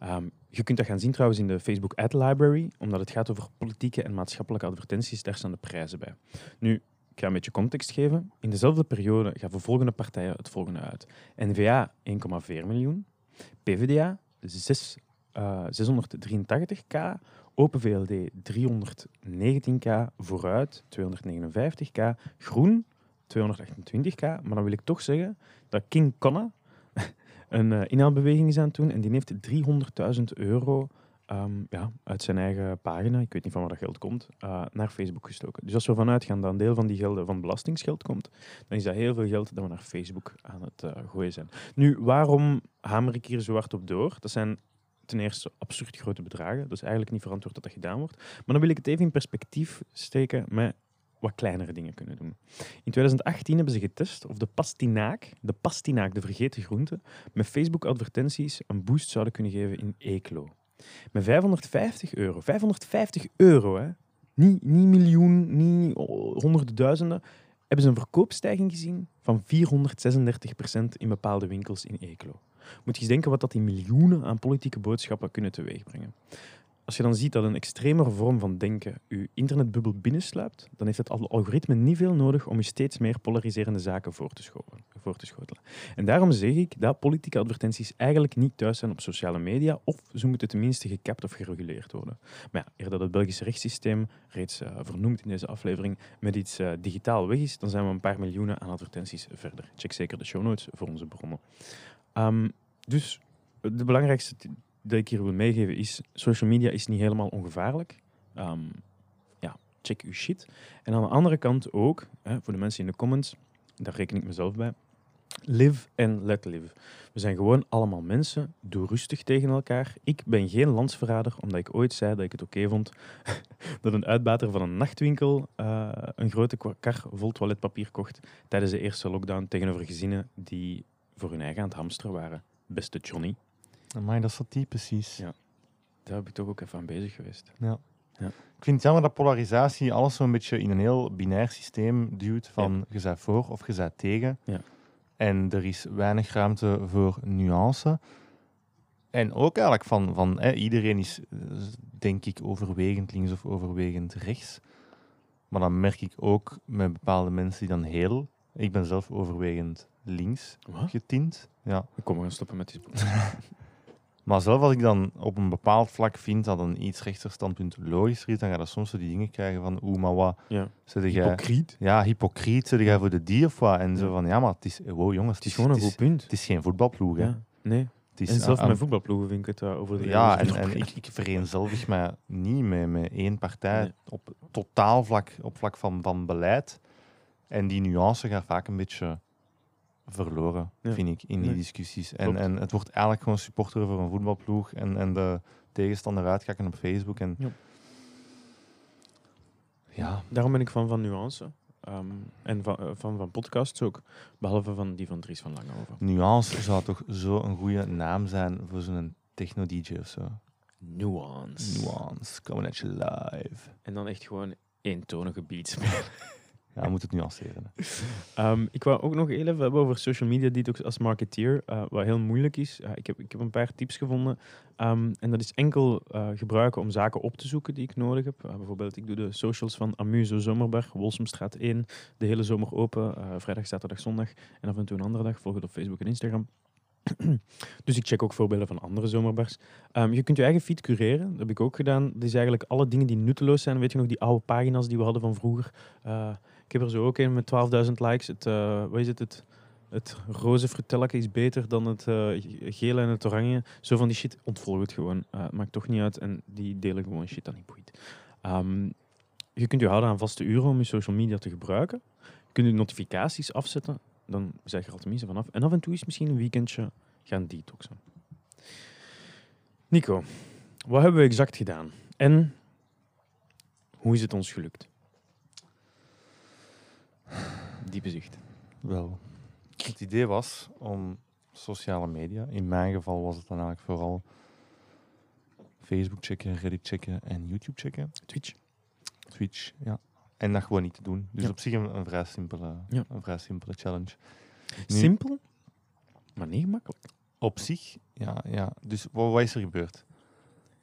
Um, je kunt dat gaan zien trouwens in de Facebook Ad Library, omdat het gaat over politieke en maatschappelijke advertenties. Daar staan de prijzen bij. Nu, ik ga een beetje context geven. In dezelfde periode gaven volgende partijen het volgende uit. N-VA 1,4 miljoen, PvdA 6, uh, 683k, Open VLD 319k, Vooruit 259k, Groen 228k. Maar dan wil ik toch zeggen dat King Conna een uh, inhaalbeweging is aan het doen en die heeft 300.000 euro um, ja, uit zijn eigen pagina, ik weet niet van waar dat geld komt, uh, naar Facebook gestoken. Dus als we vanuit gaan dat een deel van die gelden van belastingsgeld komt, dan is dat heel veel geld dat we naar Facebook aan het uh, gooien zijn. Nu, waarom hamer ik hier zo hard op door? Dat zijn ten eerste absurd grote bedragen. Dat is eigenlijk niet verantwoord dat dat gedaan wordt. Maar dan wil ik het even in perspectief steken met wat kleinere dingen kunnen doen. In 2018 hebben ze getest of de pastinaak, de pastinaak, de vergeten groente, met Facebook-advertenties een boost zouden kunnen geven in Eclo. Met 550 euro. 550 euro, hè. Niet, niet miljoen, niet honderden duizenden. Hebben ze een verkoopstijging gezien van 436% in bepaalde winkels in Eeklo. Moet je eens denken wat dat in miljoenen aan politieke boodschappen kunnen teweegbrengen. Als je dan ziet dat een extremere vorm van denken je internetbubbel binnensluipt, dan heeft het algoritme niet veel nodig om je steeds meer polariserende zaken voor te, voor te schotelen. En daarom zeg ik dat politieke advertenties eigenlijk niet thuis zijn op sociale media, of ze moeten tenminste gekapt of gereguleerd worden. Maar ja, eer dat het Belgische rechtssysteem, reeds uh, vernoemd in deze aflevering, met iets uh, digitaal weg is, dan zijn we een paar miljoenen aan advertenties verder. Check zeker de show notes voor onze bronnen. Um, dus de belangrijkste dat ik hier wil meegeven is, social media is niet helemaal ongevaarlijk. Um, ja, check uw shit. En aan de andere kant ook, hè, voor de mensen in de comments, daar reken ik mezelf bij, live and let live. We zijn gewoon allemaal mensen, doe rustig tegen elkaar. Ik ben geen landsverrader, omdat ik ooit zei dat ik het oké vond dat een uitbater van een nachtwinkel uh, een grote kar vol toiletpapier kocht tijdens de eerste lockdown tegenover gezinnen die voor hun eigen aan het hamsteren waren. Beste Johnny, maar dat is dat die precies. Ja. Daar heb ik toch ook even aan bezig geweest. Ja. ja. Ik vind het jammer dat polarisatie alles zo'n beetje in een heel binair systeem duwt van je bent voor of je tegen. Ja. En er is weinig ruimte voor nuance. En ook eigenlijk van, van hè, iedereen is, denk ik, overwegend links of overwegend rechts. Maar dan merk ik ook met bepaalde mensen die dan heel... Ik ben zelf overwegend links getint. Ja. Kom, we gaan stoppen met die Maar zelf als ik dan op een bepaald vlak vind dat een iets rechter standpunt logischer is, dan ga je soms zo die dingen krijgen van oeh, maar wat... Ja. Hypocriet? Ja, hypocriet. Zit jij voor de die of wat? En zo van, ja, maar het is... Wow, jongens. Het is gewoon een goed punt. Het is geen voetbalploeg, hè. Ja. Nee. Het is, en zelfs uh, met voetbalploegen vind ik het uh, over de Ja, en, en ik, ik vereenzelvig me niet met, met één partij nee. op totaalvlak, op vlak van, van beleid. En die nuance gaat vaak een beetje verloren, ja. vind ik, in die nee. discussies. En, en het wordt eigenlijk gewoon supporter voor een voetbalploeg en, en de tegenstander uitkakken op Facebook. En, ja. ja. Daarom ben ik van van nuance. ehm, en van, eh, van, van podcasts ook. Behalve van die van Dries van Langehoven. Nuance zou toch zo een goede naam zijn voor zo'n techno-dj of zo. Nuance. Nuance, coming at you live. En dan echt gewoon eentonige beats spelen. Ja, we moeten het nuanceren. Ehm, ik wou ook nog even hebben over social media detox als marketeer, eh, wat heel moeilijk is. Eh, ik, heb, ik heb een paar tips gevonden. Ehm, en dat is enkel eh, gebruiken om zaken op te zoeken die ik nodig heb. Bijvoorbeeld, ik doe de socials van Amuse Zomerberg, Wolsumstraat 1, de hele zomer open, vrijdag, zaterdag, zondag en af en toe een andere dag. Volg het op Facebook en Instagram. dus ik check ook voorbeelden van andere zomerbars. Ehm, je kunt je eigen feed cureren, dat heb ik ook gedaan. Dat is eigenlijk alle dingen die nutteloos zijn. Weet je nog, die oude pagina's die we hadden van vroeger. Eh, ik heb er zo ook een met 12.000 likes. Het, eh, wat is het? Het, het roze vertelletje is beter dan het eh, gele en het oranje. Zo van die shit, ontvolg het gewoon. Het maakt toch niet uit en die delen gewoon shit dat niet boeit. Ehm, je kunt je houden aan vaste uren om je social media te gebruiken. Je kunt je notificaties afzetten. Dan zeg je er al tenminste vanaf. En af en toe is misschien een weekendje gaan detoxen. Nico, wat hebben we exact gedaan? En hoe is het ons gelukt? Diepe zucht. Wel, het idee was om sociale media, in mijn geval was het dan eigenlijk vooral Facebook checken, Reddit checken en YouTube checken. Twitch. Twitch, ja. En dat gewoon niet te doen. Dus Ja. op zich een, een, vrij simpele, Ja. een vrij simpele challenge. Nu- Simpel, maar niet gemakkelijk. Op zich, ja. ja. Dus wat, wat is er gebeurd?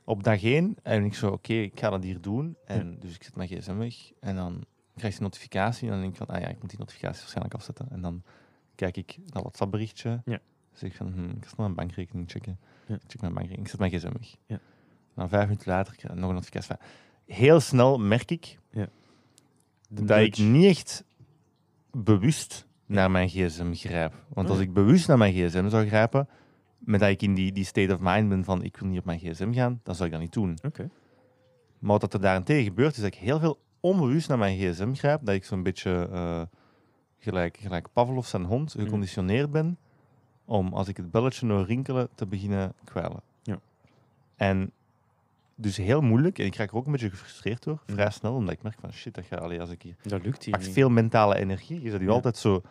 Op dag één en ik zo, oké, ik ga dat hier doen. En dus ik zet mijn gsm weg en dan krijg je een notificatie en dan denk ik van, ah ja, ik moet die notificatie waarschijnlijk afzetten. En dan kijk ik naar WhatsApp berichtje. Ja. Zeg ik van, hm, ik ga snel mijn bankrekening checken. Ja. Ik check mijn bankrekening, ik zet mijn gsm weg. Ja. Dan vijf minuten later krijg ik nog een notificatie. Heel snel merk ik De dat ik niet echt bewust naar mijn gsm grijp. Want als Ah. ik bewust naar mijn gsm zou grijpen, met dat ik in die, die state of mind ben van ik wil niet op mijn gsm gaan, dan zou ik dat niet doen. Maar wat er daarentegen gebeurt, is dat ik heel veel onbewust naar mijn gsm grijp, dat ik zo'n beetje eh, gelijk, gelijk Pavlov zijn hond Mhm. geconditioneerd ben om als ik het belletje hoor rinkelen te beginnen kwijlen. Ja. En dus heel moeilijk, en ik raak er ook een beetje gefrustreerd door, Mhm. vrij snel, omdat ik merk van shit, dat gaat, allee, als ik hier Dat lukt hier pakt veel mentale energie. Je zet je Ja. altijd zo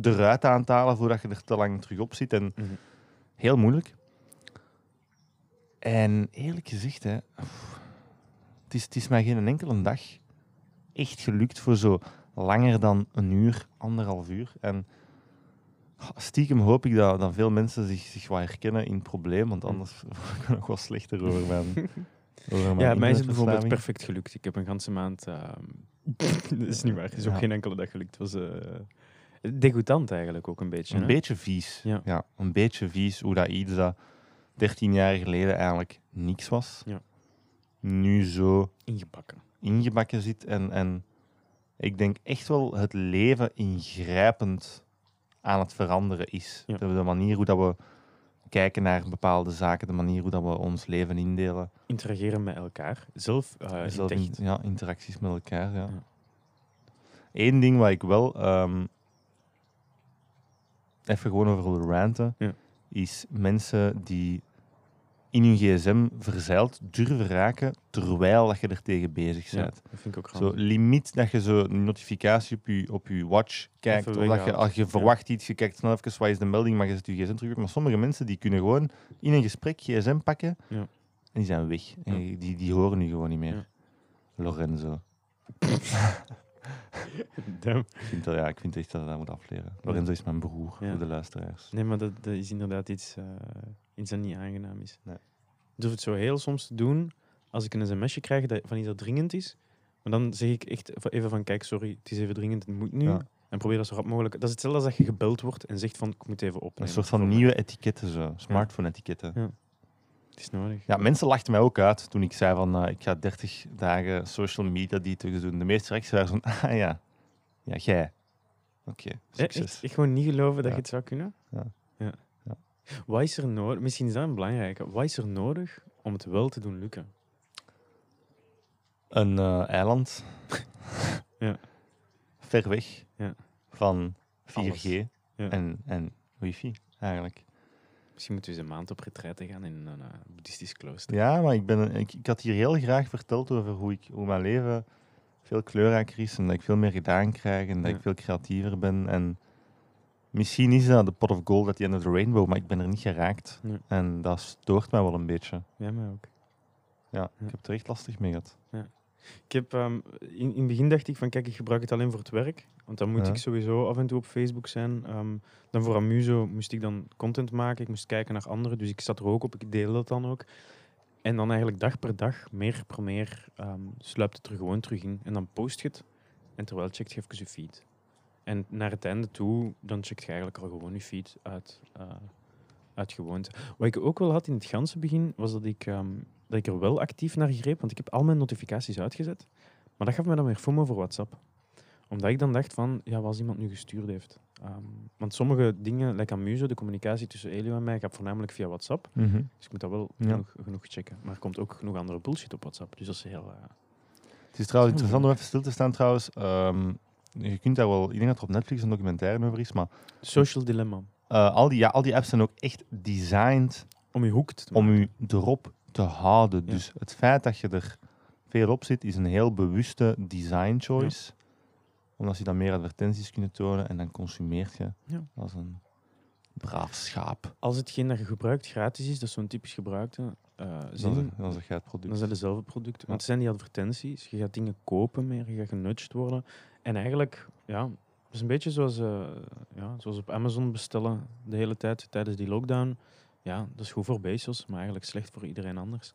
eruit aan het halen voordat je er te lang terug op zit. En Mhm. heel moeilijk. En eerlijk gezegd, hè, pff, het, is, het is mij geen enkele dag echt gelukt voor zo langer dan een uur, anderhalf uur. En ah, stiekem hoop ik dat, dat veel mensen zich, zich wat herkennen in het probleem, want anders word ik nog wel slechter over mijn, over mijn Ja, mij is het bijvoorbeeld perfect gelukt. Ik heb een ganse maand... ehm, dat is niet waar. Het is ook Ja. geen enkele dag gelukt. Het was eh degoutant eigenlijk ook een beetje. Een hè? beetje vies. Ja. Ja. een beetje vies hoe dat iets dat 13 jaar geleden eigenlijk niks was, Ja. Nu zo Ingebakken. ingebakken zit. En, en ik denk echt wel het leven ingrijpend aan het veranderen is. Ja. De, manier hoe dat we kijken naar bepaalde zaken, de manier hoe dat we ons leven indelen. Interageren met elkaar. Zelf uh, Zelf in- ja, interacties met elkaar. Ja. Ja. Eén ding wat ik wel ehm, even gewoon over wil ranten, Ja. is mensen die in hun gsm verzeild durven raken terwijl dat je er tegen bezig Ja, bent. dat vind ik ook Zo grappig. limiet dat je zo een notificatie op je, op je watch kijkt. Of dat je, als je verwacht iets, je kijkt snel even wat is de melding, maar je zet je gsm terug. Maar sommige mensen die kunnen gewoon in een gesprek gsm pakken Ja. en die zijn weg. En Ja. die, die horen nu gewoon niet meer. Ja. Lorenzo. Damn. Ik vind, dat, ja, ik vind echt dat je dat moet afleren. Lorenzo is mijn broer, Ja. voor de luisteraars. Nee, maar dat, dat is inderdaad iets, eh, iets dat niet aangenaam is. Nee. Ik durf het zo heel soms te doen als ik een sms'je krijg dat, van iets dat dringend is. Maar dan zeg ik echt even van, kijk, sorry, het is even dringend, het moet nu. Ja. En probeer dat zo rap mogelijk. Dat is hetzelfde als dat je gebeld wordt en zegt van, ik moet even Een opnemen. soort van nieuwe etiketten, zo. smartphone-etiketten. Ja. Het is nodig. Ja, mensen lachten mij ook uit toen ik zei van eh, ik ga 30 dagen social media detox doen. De meeste reacties waren van, ah ja, ja, jij. Oké, Eh, succes. Echt, echt gewoon niet geloven dat Ja. je het zou kunnen? Ja. ja. Wat is er nodig? Misschien is dat een belangrijke. Wat is er nodig om het wel te doen lukken? Een eh, eiland. Ja. Ver weg Ja. van 4G Alles. Ja. en, en wifi, eigenlijk. Misschien moeten we eens een maand op retraite gaan in een eh, boeddhistisch klooster. Ja, maar ik, ben, ik, ik had hier heel graag verteld over hoe, ik, hoe mijn leven veel kleurrijker is en dat ik veel meer gedaan krijg en dat Ja. ik veel creatiever ben. En misschien is dat de pot of gold at the end of the rainbow, maar ik ben er niet geraakt. Nee. En dat stoort mij wel een beetje. Ja, mij ook. Ja, Ja. ik heb het er echt lastig mee gehad. Ik heb, ehm, in, in het begin dacht ik van kijk, ik gebruik het alleen voor het werk. Want dan moet Ja. ik sowieso af en toe op Facebook zijn. Ehm, dan voor Amuso moest ik dan content maken. Ik moest kijken naar anderen. Dus ik zat er ook op. Ik deelde dat dan ook. En dan eigenlijk dag per dag, meer per meer, ehm, sluipt het er gewoon terug in. En dan post je het. En terwijl checkt je even je feed. En naar het einde toe, dan checkt je eigenlijk al gewoon je feed uit, eh, uit gewoonte. Wat ik ook wel had in het ganse begin, was dat ik, ehm, dat ik er wel actief naar greep. Want ik heb al mijn notificaties uitgezet. Maar dat gaf me dan weer FOMO voor WhatsApp. Omdat ik dan dacht van, ja, wat als iemand nu gestuurd heeft. Ehm, want sommige dingen, like Amuso, de communicatie tussen Elio en mij, gaat voornamelijk via WhatsApp. Dus ik moet dat wel Ja. genoeg, genoeg checken. Maar er komt ook genoeg andere bullshit op WhatsApp. Dus dat is heel... eh, Het is trouwens interessant om even stil te staan trouwens. Ehm, je kunt daar wel, ik denk dat er op Netflix een documentaire over is, maar social dilemma. eh, al, die, ja, al die apps zijn ook echt designed Om je hoekt om u erop te houden. Ja. Dus het feit dat je er veel op zit, is een heel bewuste design choice. Omdat je dan meer advertenties kunnen tonen en dan consumeert je Ja. als een braaf schaap. Als hetgeen dat je gebruikt gratis is, dat is zo'n typisch gebruikte uh, Dan zin, zeg- dan zeg jij het product. dan zijn dezelfde producten. Want het zijn die advertenties. Je gaat dingen kopen meer, je gaat genudged worden. En eigenlijk, ja, het is een beetje zoals, eh, ja, zoals op Amazon bestellen de hele tijd tijdens die lockdown. Ja, dat is goed voor Bezos, maar eigenlijk slecht voor iedereen anders.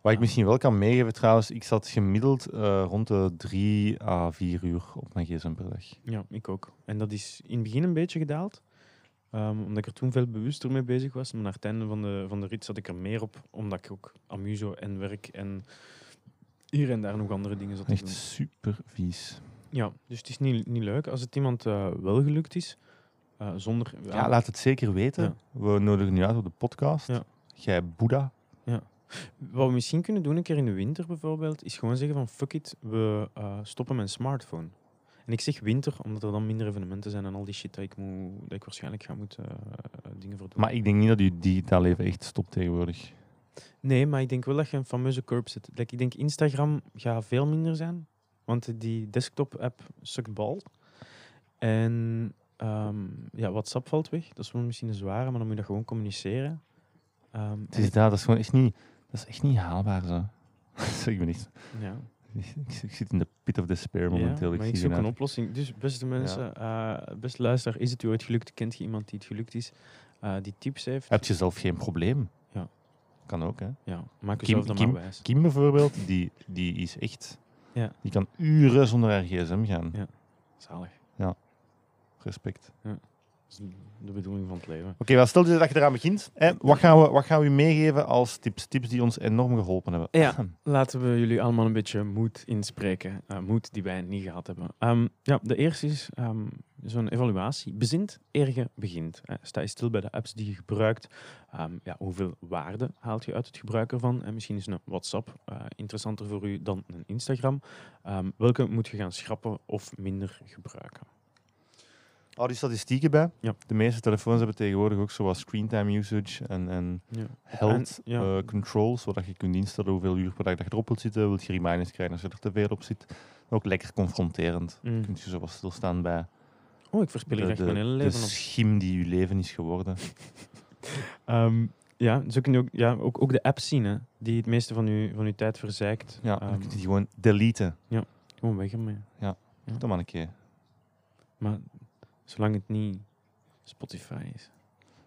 Wat ik misschien wel kan meegeven trouwens, ik zat gemiddeld eh, rond de 3 à 4 uur op mijn gsm per dag. Ja, ik ook. En dat is in het begin een beetje gedaald. ehm, omdat ik er toen veel bewuster mee bezig was. Maar naar het einde van de, van de rit zat ik er meer op. Omdat ik ook amuso en werk en hier en daar nog andere dingen zat te Echt doen. super vies. Ja, dus het is niet, niet leuk. Als het iemand eh, wel gelukt is, eh, zonder... Ja, laat het zeker weten. Ja. We nodigen nu uit op de podcast. Ja. Jij Boeddha. Wat we misschien kunnen doen, een keer in de winter bijvoorbeeld, is gewoon zeggen van fuck it, we eh, stoppen mijn smartphone. En ik zeg winter, omdat er dan minder evenementen zijn en al die shit dat ik, moet, dat ik waarschijnlijk ga moeten dingen voor doen. Maar ik denk niet dat je digitaal leven echt stopt tegenwoordig. Nee, maar ik denk wel dat je een fameuze curb zit. Like, ik denk Instagram gaat veel minder zijn, want die desktop-app sukt bal. En ehm, ja, WhatsApp valt weg. Dat is wel misschien een zware, maar dan moet je dat gewoon communiceren. Ehm, Het is dat, dat is gewoon echt niet, dat is echt niet haalbaar zo. zeg me niet. ja. Ik, ik zit in de pit of despair momenteel. Ja, ik maar ik zie zoek een oplossing. Dus beste mensen, beste luisteraar, is het u ooit gelukt? Kent je iemand die het gelukt is, eh, die tips heeft? Heb je zelf geen probleem? Ja. Kan ook, hè. Ja, maak Kim- jezelf dan Kim- maar wijs. Kim bijvoorbeeld, die, die is echt... Ja. Die kan uren zonder haar gsm gaan. Ja. Zalig. Respect. Dat is de bedoeling van het leven. Oké, wel stel je dat je eraan begint. Hè, wat, gaan we, wat gaan we u meegeven als tips? Tips die ons enorm geholpen hebben. Ja. Laten we jullie allemaal een beetje moed inspreken. Eh, moed die wij niet gehad hebben. Ehm, ja, de eerste is ehm, zo'n evaluatie. Bezint eer je begint. Eh, sta je stil bij de apps die je gebruikt. Ehm, ja, hoeveel waarde haalt je uit het gebruik ervan? En misschien is een WhatsApp eh, interessanter voor u dan een Instagram. Ehm, welke moet je gaan schrappen of minder gebruiken? Hou die statistieken bij. Ja. De meeste telefoons hebben tegenwoordig ook zoals screentime usage en, en Ja. health En- ja. eh, control, zodat je kunt instellen hoeveel uur per dag dat je erop wilt zitten. Wilt je reminders krijgen als je er te veel op zit. Ook lekker confronterend. Mm. Kun je zo wat stilstaan bij Oh, ik verspil de, echt de, mijn hele de leven op. schim die je leven is geworden. Ehm, ja, zo kun je ook, ja, ook, ook de apps zien, hè, die het meeste van je, van uw tijd verzeikt. Ja, Ehm, dan kun je die gewoon deleten. gewoon weg ermee. Doe maar een keer. Maar zolang het niet Spotify is.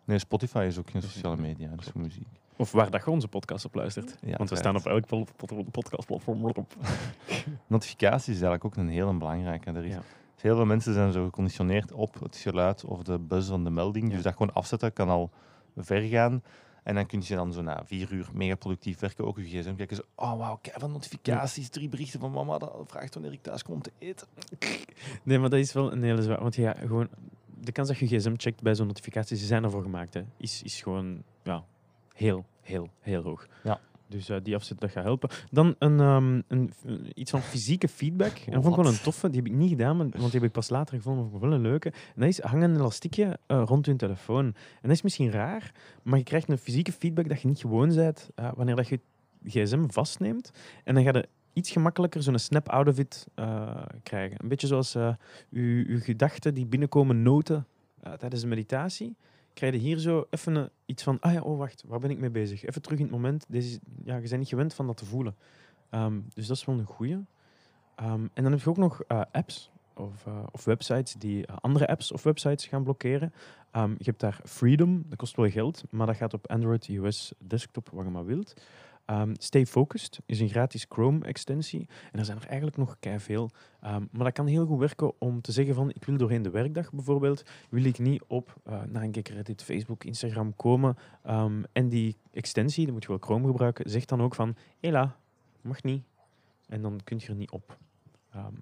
Nee, Spotify is ook geen sociale media, dat is muziek. Of waar dat je onze podcast op luistert. Ja, Want we staan op elk pod- pod- podcastplatform op. Notificaties is eigenlijk ook een heel belangrijke. Er is, Ja. Heel veel mensen zijn zo geconditioneerd op het geluid of de buzz van de melding. Ja. Dus dat gewoon afzetten kan al ver gaan. En dan kun je dan zo na vier uur mega productief werken, ook je gsm kijken. Zo, oh wauw, kijk van notificaties, drie berichten van mama dat vraagt wanneer ik thuis kom om te eten. Nee, maar dat is wel een hele zwaar. Want ja, gewoon, de kans dat je gsm checkt bij zo'n notificatie, ze zijn ervoor gemaakt, hè, is, is gewoon ja, heel, heel, heel hoog. Ja. Dus eh, die afzet, dat gaat helpen. Dan een, ehm, een, een- iets van fysieke feedback. En dat vond ik wel een toffe. Die heb ik niet gedaan, want die heb ik pas later gevonden. Vond ik wel een leuke. En dat is hangen een elastiekje eh, rond je telefoon. En dat is misschien raar, maar je krijgt een fysieke feedback dat je niet gewoon bent eh, wanneer dat je je gsm vastneemt. En dan ga je iets gemakkelijker zo'n snap out of it krijgen. Een beetje zoals eh, uw, uw gedachten die binnenkomen noten tijdens de meditatie. Krijg je hier zo even een- iets van, ah ja, oh wacht, waar ben ik mee bezig? Even terug in het moment. Deze, ja, je bent niet gewend van dat te voelen. Ehm, dus dat is wel een goeie. Ehm, en dan heb je ook nog eh, apps of, eh, of websites die eh, andere apps of websites gaan blokkeren. Ehm, je hebt daar Freedom, dat kost wel geld, maar dat gaat op Android, iOS, desktop, wat je maar wilt. Ehm, Stay Focused is een gratis Chrome-extensie. En er zijn er eigenlijk nog veel. Ehm maar dat kan heel goed werken om te zeggen van, ik wil doorheen de werkdag bijvoorbeeld, wil ik niet op eh naar een keer Facebook, Instagram komen. Ehm, en die extensie, dan moet je wel Chrome gebruiken, zegt dan ook van, hela, mag niet. En dan kun je er niet op.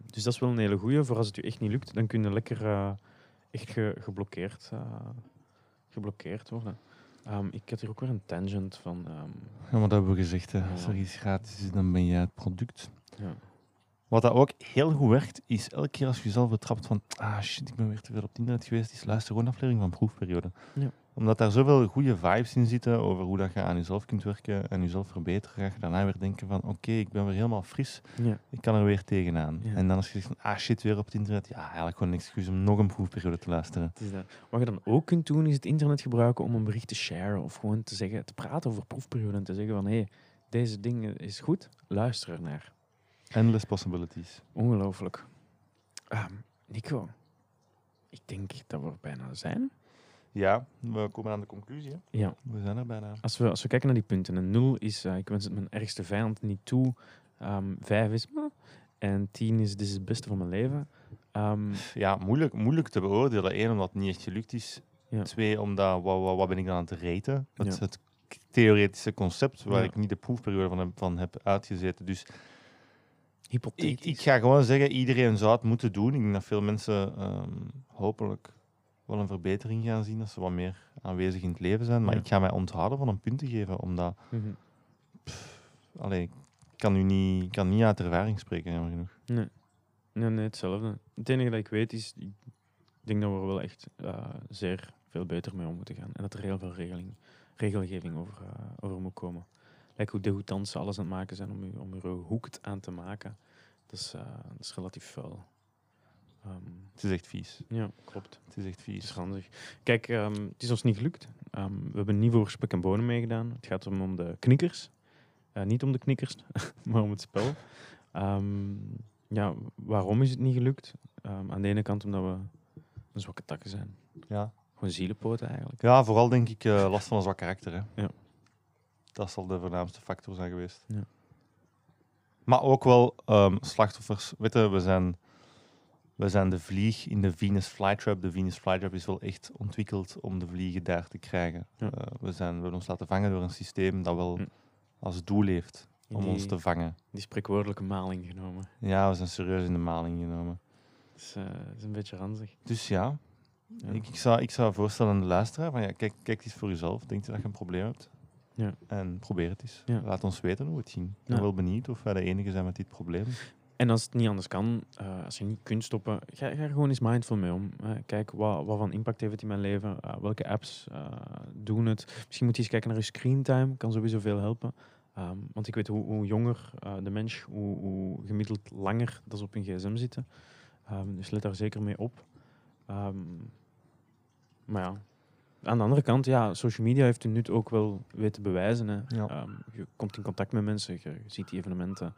Dus dat is wel een hele goeie. Voor als het je echt niet lukt, dan kun je lekker eh, echt ge- geblokkeerd, eh, geblokkeerd worden. Ehm, ik had hier ook weer een tangent van... ehm, Ja, maar dat hebben we gezegd. Hè. Als er iets gratis is, dan ben jij het product. ja. Wat dat ook heel goed werkt, is elke keer als je jezelf betrapt van ah shit, ik ben weer te veel op het internet geweest, is luister gewoon een aflevering van proefperiode. Ja. Omdat daar zoveel goede vibes in zitten over hoe dat je aan jezelf kunt werken en jezelf verbeteren, ga je daarna weer denken van oké, ik ben weer helemaal fris, Ja. ik kan er weer tegenaan. Ja. En dan als je zegt ah shit, weer op het internet, ja, eigenlijk gewoon een excuus om nog een proefperiode te luisteren. Het is dat. Wat je dan ook kunt doen, is het internet gebruiken om een bericht te sharen of gewoon te zeggen, te praten over proefperiode en te zeggen van hé, hey, deze ding is goed, luister er naar. Endless possibilities. Ongelooflijk. Ehm, Nico, ik denk dat we er bijna zijn. Ja, we komen aan de conclusie. hè. Ja, We zijn er bijna. als we, als we kijken naar die punten, een 0 is, eh, ik wens het mijn ergste vijand niet toe. Ehm 5 is, "Meh." en 10 is, dit is het beste van mijn leven. Ehm, Ja, moeilijk, moeilijk te beoordelen. Eén, omdat het niet echt gelukt is. Ja. Twee, omdat wat, wat, wat ben ik dan aan het reten? Dat is het theoretische concept waar Ja. ik niet de proefperiode van heb, van heb uitgezeten. Dus ik, hypothetisch. ik ga gewoon zeggen, iedereen zou het moeten doen. Ik denk dat veel mensen ehm, hopelijk wel een verbetering gaan zien als ze wat meer aanwezig in het leven zijn. Maar Ja. ik ga mij onthouden van een punt te geven, omdat allee, ik kan u niet, kan niet uit ervaring spreken, jammer genoeg. Nee. nee, nee, hetzelfde. Het enige dat ik weet is, ik denk dat we er wel echt eh, zeer veel beter mee om moeten gaan. En dat er heel veel regeling, regelgeving over, eh, over moet komen. Lijkt hoe degoutant ze alles aan het maken zijn om, u, om er hoekt aan te maken. Dat is, eh, dat is relatief vuil. Ehm, Het is echt vies. ja, klopt. Het is echt vies. ranzig. Kijk, ehm, het is ons niet gelukt. Ehm, we hebben niet voor spek en bonen meegedaan. Het gaat om, de knikkers. Eh, niet om de knikkers, maar om het spel. Ja, waarom is het niet gelukt? Aan de ene kant omdat we een zwakke takken zijn. Ja. Gewoon zielenpoten eigenlijk. Ja, vooral denk ik eh, last van een zwak karakter. Hè. Ja. Dat zal de voornaamste factor zijn geweest. Ja. Maar ook wel slachtoffers. Weet je, we zijn, we zijn de vlieg in de Venus Flytrap. De Venus Flytrap is wel echt ontwikkeld om de vliegen daar te krijgen. Ja. Eh, we, zijn, we hebben ons laten vangen door een systeem dat wel als doel heeft om die, ons te vangen. die spreekwoordelijke maling genomen. Ja, we zijn serieus in de maling genomen. Dat is, eh, is een beetje ranzig. Dus ja, Ja. Ik, ik, zou, ik zou voorstellen aan de luisteraar, van ja, kijk, kijk eens voor jezelf. Denk je dat je een probleem hebt? Ja. En probeer het eens. Ja. Laat ons weten hoe we het zien. Ik ben wel benieuwd of wij de enige zijn met dit probleem. En als het niet anders kan, eh, als je niet kunt stoppen, ga, ga er gewoon eens mindful mee om. Eh, kijk, wat, wat van impact heeft het in mijn leven? Eh, welke apps doen het? Misschien moet je eens kijken naar je screentime, kan sowieso veel helpen. Ehm, want ik weet hoe, hoe jonger de mens, hoe, hoe gemiddeld langer dat ze op een gsm zitten. Ehm, dus let daar zeker mee op. Ehm, maar ja, aan de andere kant, ja, social media heeft u nu ook wel weten bewijzen. Hè. Ja. Je komt in contact met mensen, je ziet die evenementen.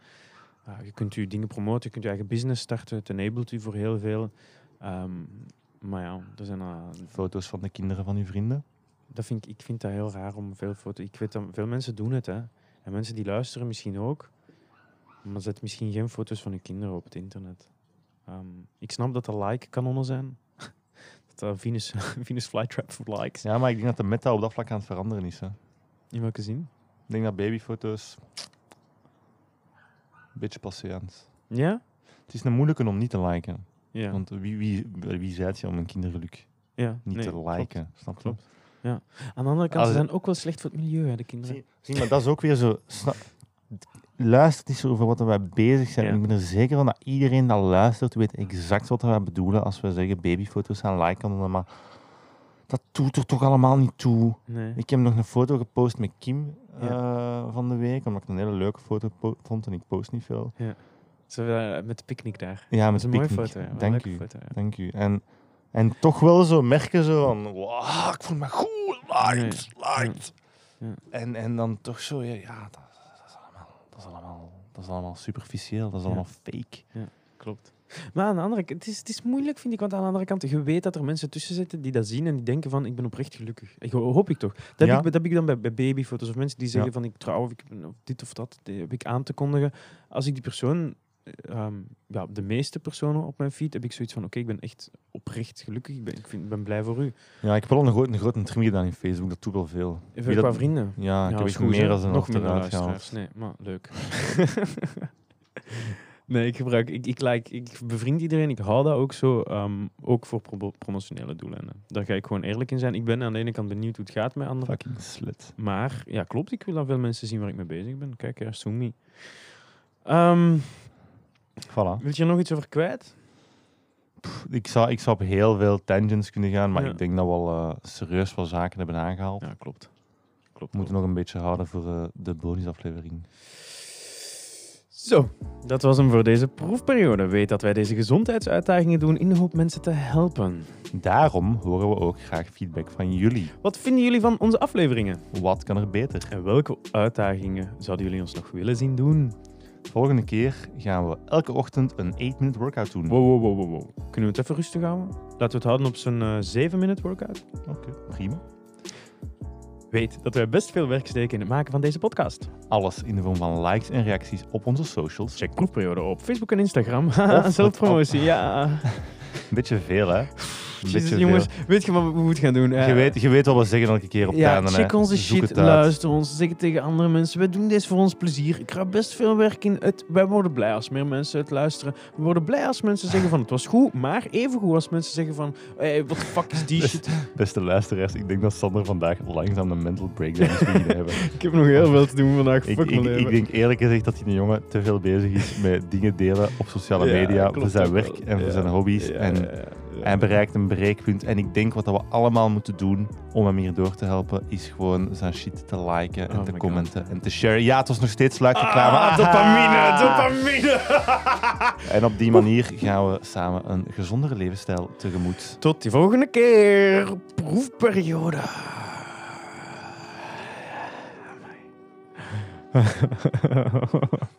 Uh, je kunt je dingen promoten, je kunt je eigen business starten. Het enabled u voor heel veel. Ehm, maar ja, er zijn, uh, Foto's van de kinderen van uw vrienden. dat vind ik, ik vind dat heel raar om veel foto's... Ik weet dat veel mensen doen het, hè. En mensen die luisteren misschien ook. Maar zet misschien geen foto's van je kinderen op het internet. Ehm, ik snap dat er like-kanonnen zijn. dat er Venus, Venus Flytrap voor likes. Ja, maar ik denk dat de meta op dat vlak aan het veranderen is. Hè. In welke zin? Ik denk dat babyfoto's beetje het- Ja? Het is een moeilijke om niet te liken. Ja. Want wie, wie, wie zei het je om een kindergeluk ja. niet nee, te klopt. liken? Snap je? Klopt. Aan de andere kant, Als ze zijn ook wel slecht voor het milieu, hè, de kinderen. Zie, zie, maar dat is ook weer zo. sna- Luister eens over wat wij bezig zijn. Ja. Ik ben er zeker van dat iedereen dat luistert weet exact wat wij bedoelen als we zeggen babyfoto's gaan liken. Maar dat doet er toch allemaal niet toe. Nee. Ik heb nog een foto gepost met Kim Ja. eh, van de week, omdat ik een hele leuke foto vond en ik post niet veel. Zo, eh, met de picknick daar. Ja, Dat met is een mooie picknick. foto. Ja. Dank u. Foto, ja. Dank u. En, en toch wel zo merken zo van, wow, ik voel me goed, light. Ja. En, en dan toch zo, ja, ja dat, dat is allemaal, dat is allemaal, dat is allemaal superficieel, dat is Ja. allemaal fake. Klopt. Maar aan de andere kant, het is, het is moeilijk, vind ik. Want aan de andere kant, je weet dat er mensen tussen zitten die dat zien en die denken van, ik ben oprecht gelukkig. Ik, ho- hoop ik toch. Dat, Ja. heb, ik, dat heb ik dan bij, bij babyfoto's of mensen die zeggen Ja. van, ik trouw of, ik, of dit of dat. Die heb ik aan te kondigen. Als ik die persoon, eh, ehm, ja, de meeste personen op mijn feed, heb ik zoiets van, oké, ik ben echt oprecht gelukkig. Ik ben, ik vind, ik ben blij voor u. Ja, ik heb wel een, groot, een grote trim gedaan in Facebook, dat doet wel veel. Even qua dat- vrienden. Ja, ik Ja, heb echt meer dan een Nog minder luisteraars. Nee, maar leuk. nee, ik gebruik, ik, ik, like, ik bevriend iedereen. Ik hou dat ook zo, ehm, ook voor pro- promotionele doeleinden. Daar ga ik gewoon eerlijk in zijn. Ik ben aan de ene kant benieuwd hoe het gaat met anderen. Fucking slit. Maar ja, klopt. Ik wil dat veel mensen zien waar ik mee bezig ben. Kijk, er Sumi. Ehm Voilà. wil je er nog iets over kwijt? Ik zou, ik zou op heel veel tangents kunnen gaan, maar Ja. ik denk dat we al eh, serieus wel zaken hebben aangehaald. Ja, klopt. Klopt. We moeten nog een beetje houden voor eh, de bonusaflevering. Zo, dat was hem voor deze proefperiode. Weet dat wij deze gezondheidsuitdagingen doen in de hoop mensen te helpen. Daarom horen we ook graag feedback van jullie. Wat vinden jullie van onze afleveringen? Wat kan er beter? En welke uitdagingen zouden jullie ons nog willen zien doen? Volgende keer gaan we elke ochtend een 8-minute workout doen. Wow, wow, wow, wow, wow. Kunnen we het even rustig houden? Laten we het houden op zo'n 7-minute workout. Oké, prima. Weet dat wij best veel werk steken in het maken van deze podcast. Alles in de vorm van likes en reacties op onze socials. Check proefperiode op Facebook en Instagram. Of- Zelfpromotie, ja. Een beetje veel, hè? Jezus, jongens, veel. weet je wat we moeten gaan doen? Eh, Je weet, je weet wat we zeggen elke keer op ja, einde. check onze shit, luister ons, zeg het tegen andere mensen. We doen dit voor ons plezier. Ik ga best veel werk in. Het, wij worden blij als meer mensen het luisteren. We worden blij als mensen zeggen van het was goed, maar even goed als mensen zeggen van hey, wat de fuck is die shit. Beste luisteraars, ik denk dat Sander vandaag langzaam een mental breakdown is hebben. Ik heb nog heel veel te doen vandaag. Ik, Fuck ik, ik leven. denk eerlijk gezegd dat die jongen te veel bezig is met dingen delen op sociale media klopt voor zijn werk en voor zijn hobby's. En hij bereikt een breekpunt. En ik denk wat dat we allemaal moeten doen om hem hier door te helpen, is gewoon zijn shit te liken en Oh te commenten en te sharen. Ja, het was nog steeds sluikreclame. Ah, dopamine, dopamine. En op die manier gaan we samen een gezondere levensstijl tegemoet. Tot die volgende keer. Proefperiode.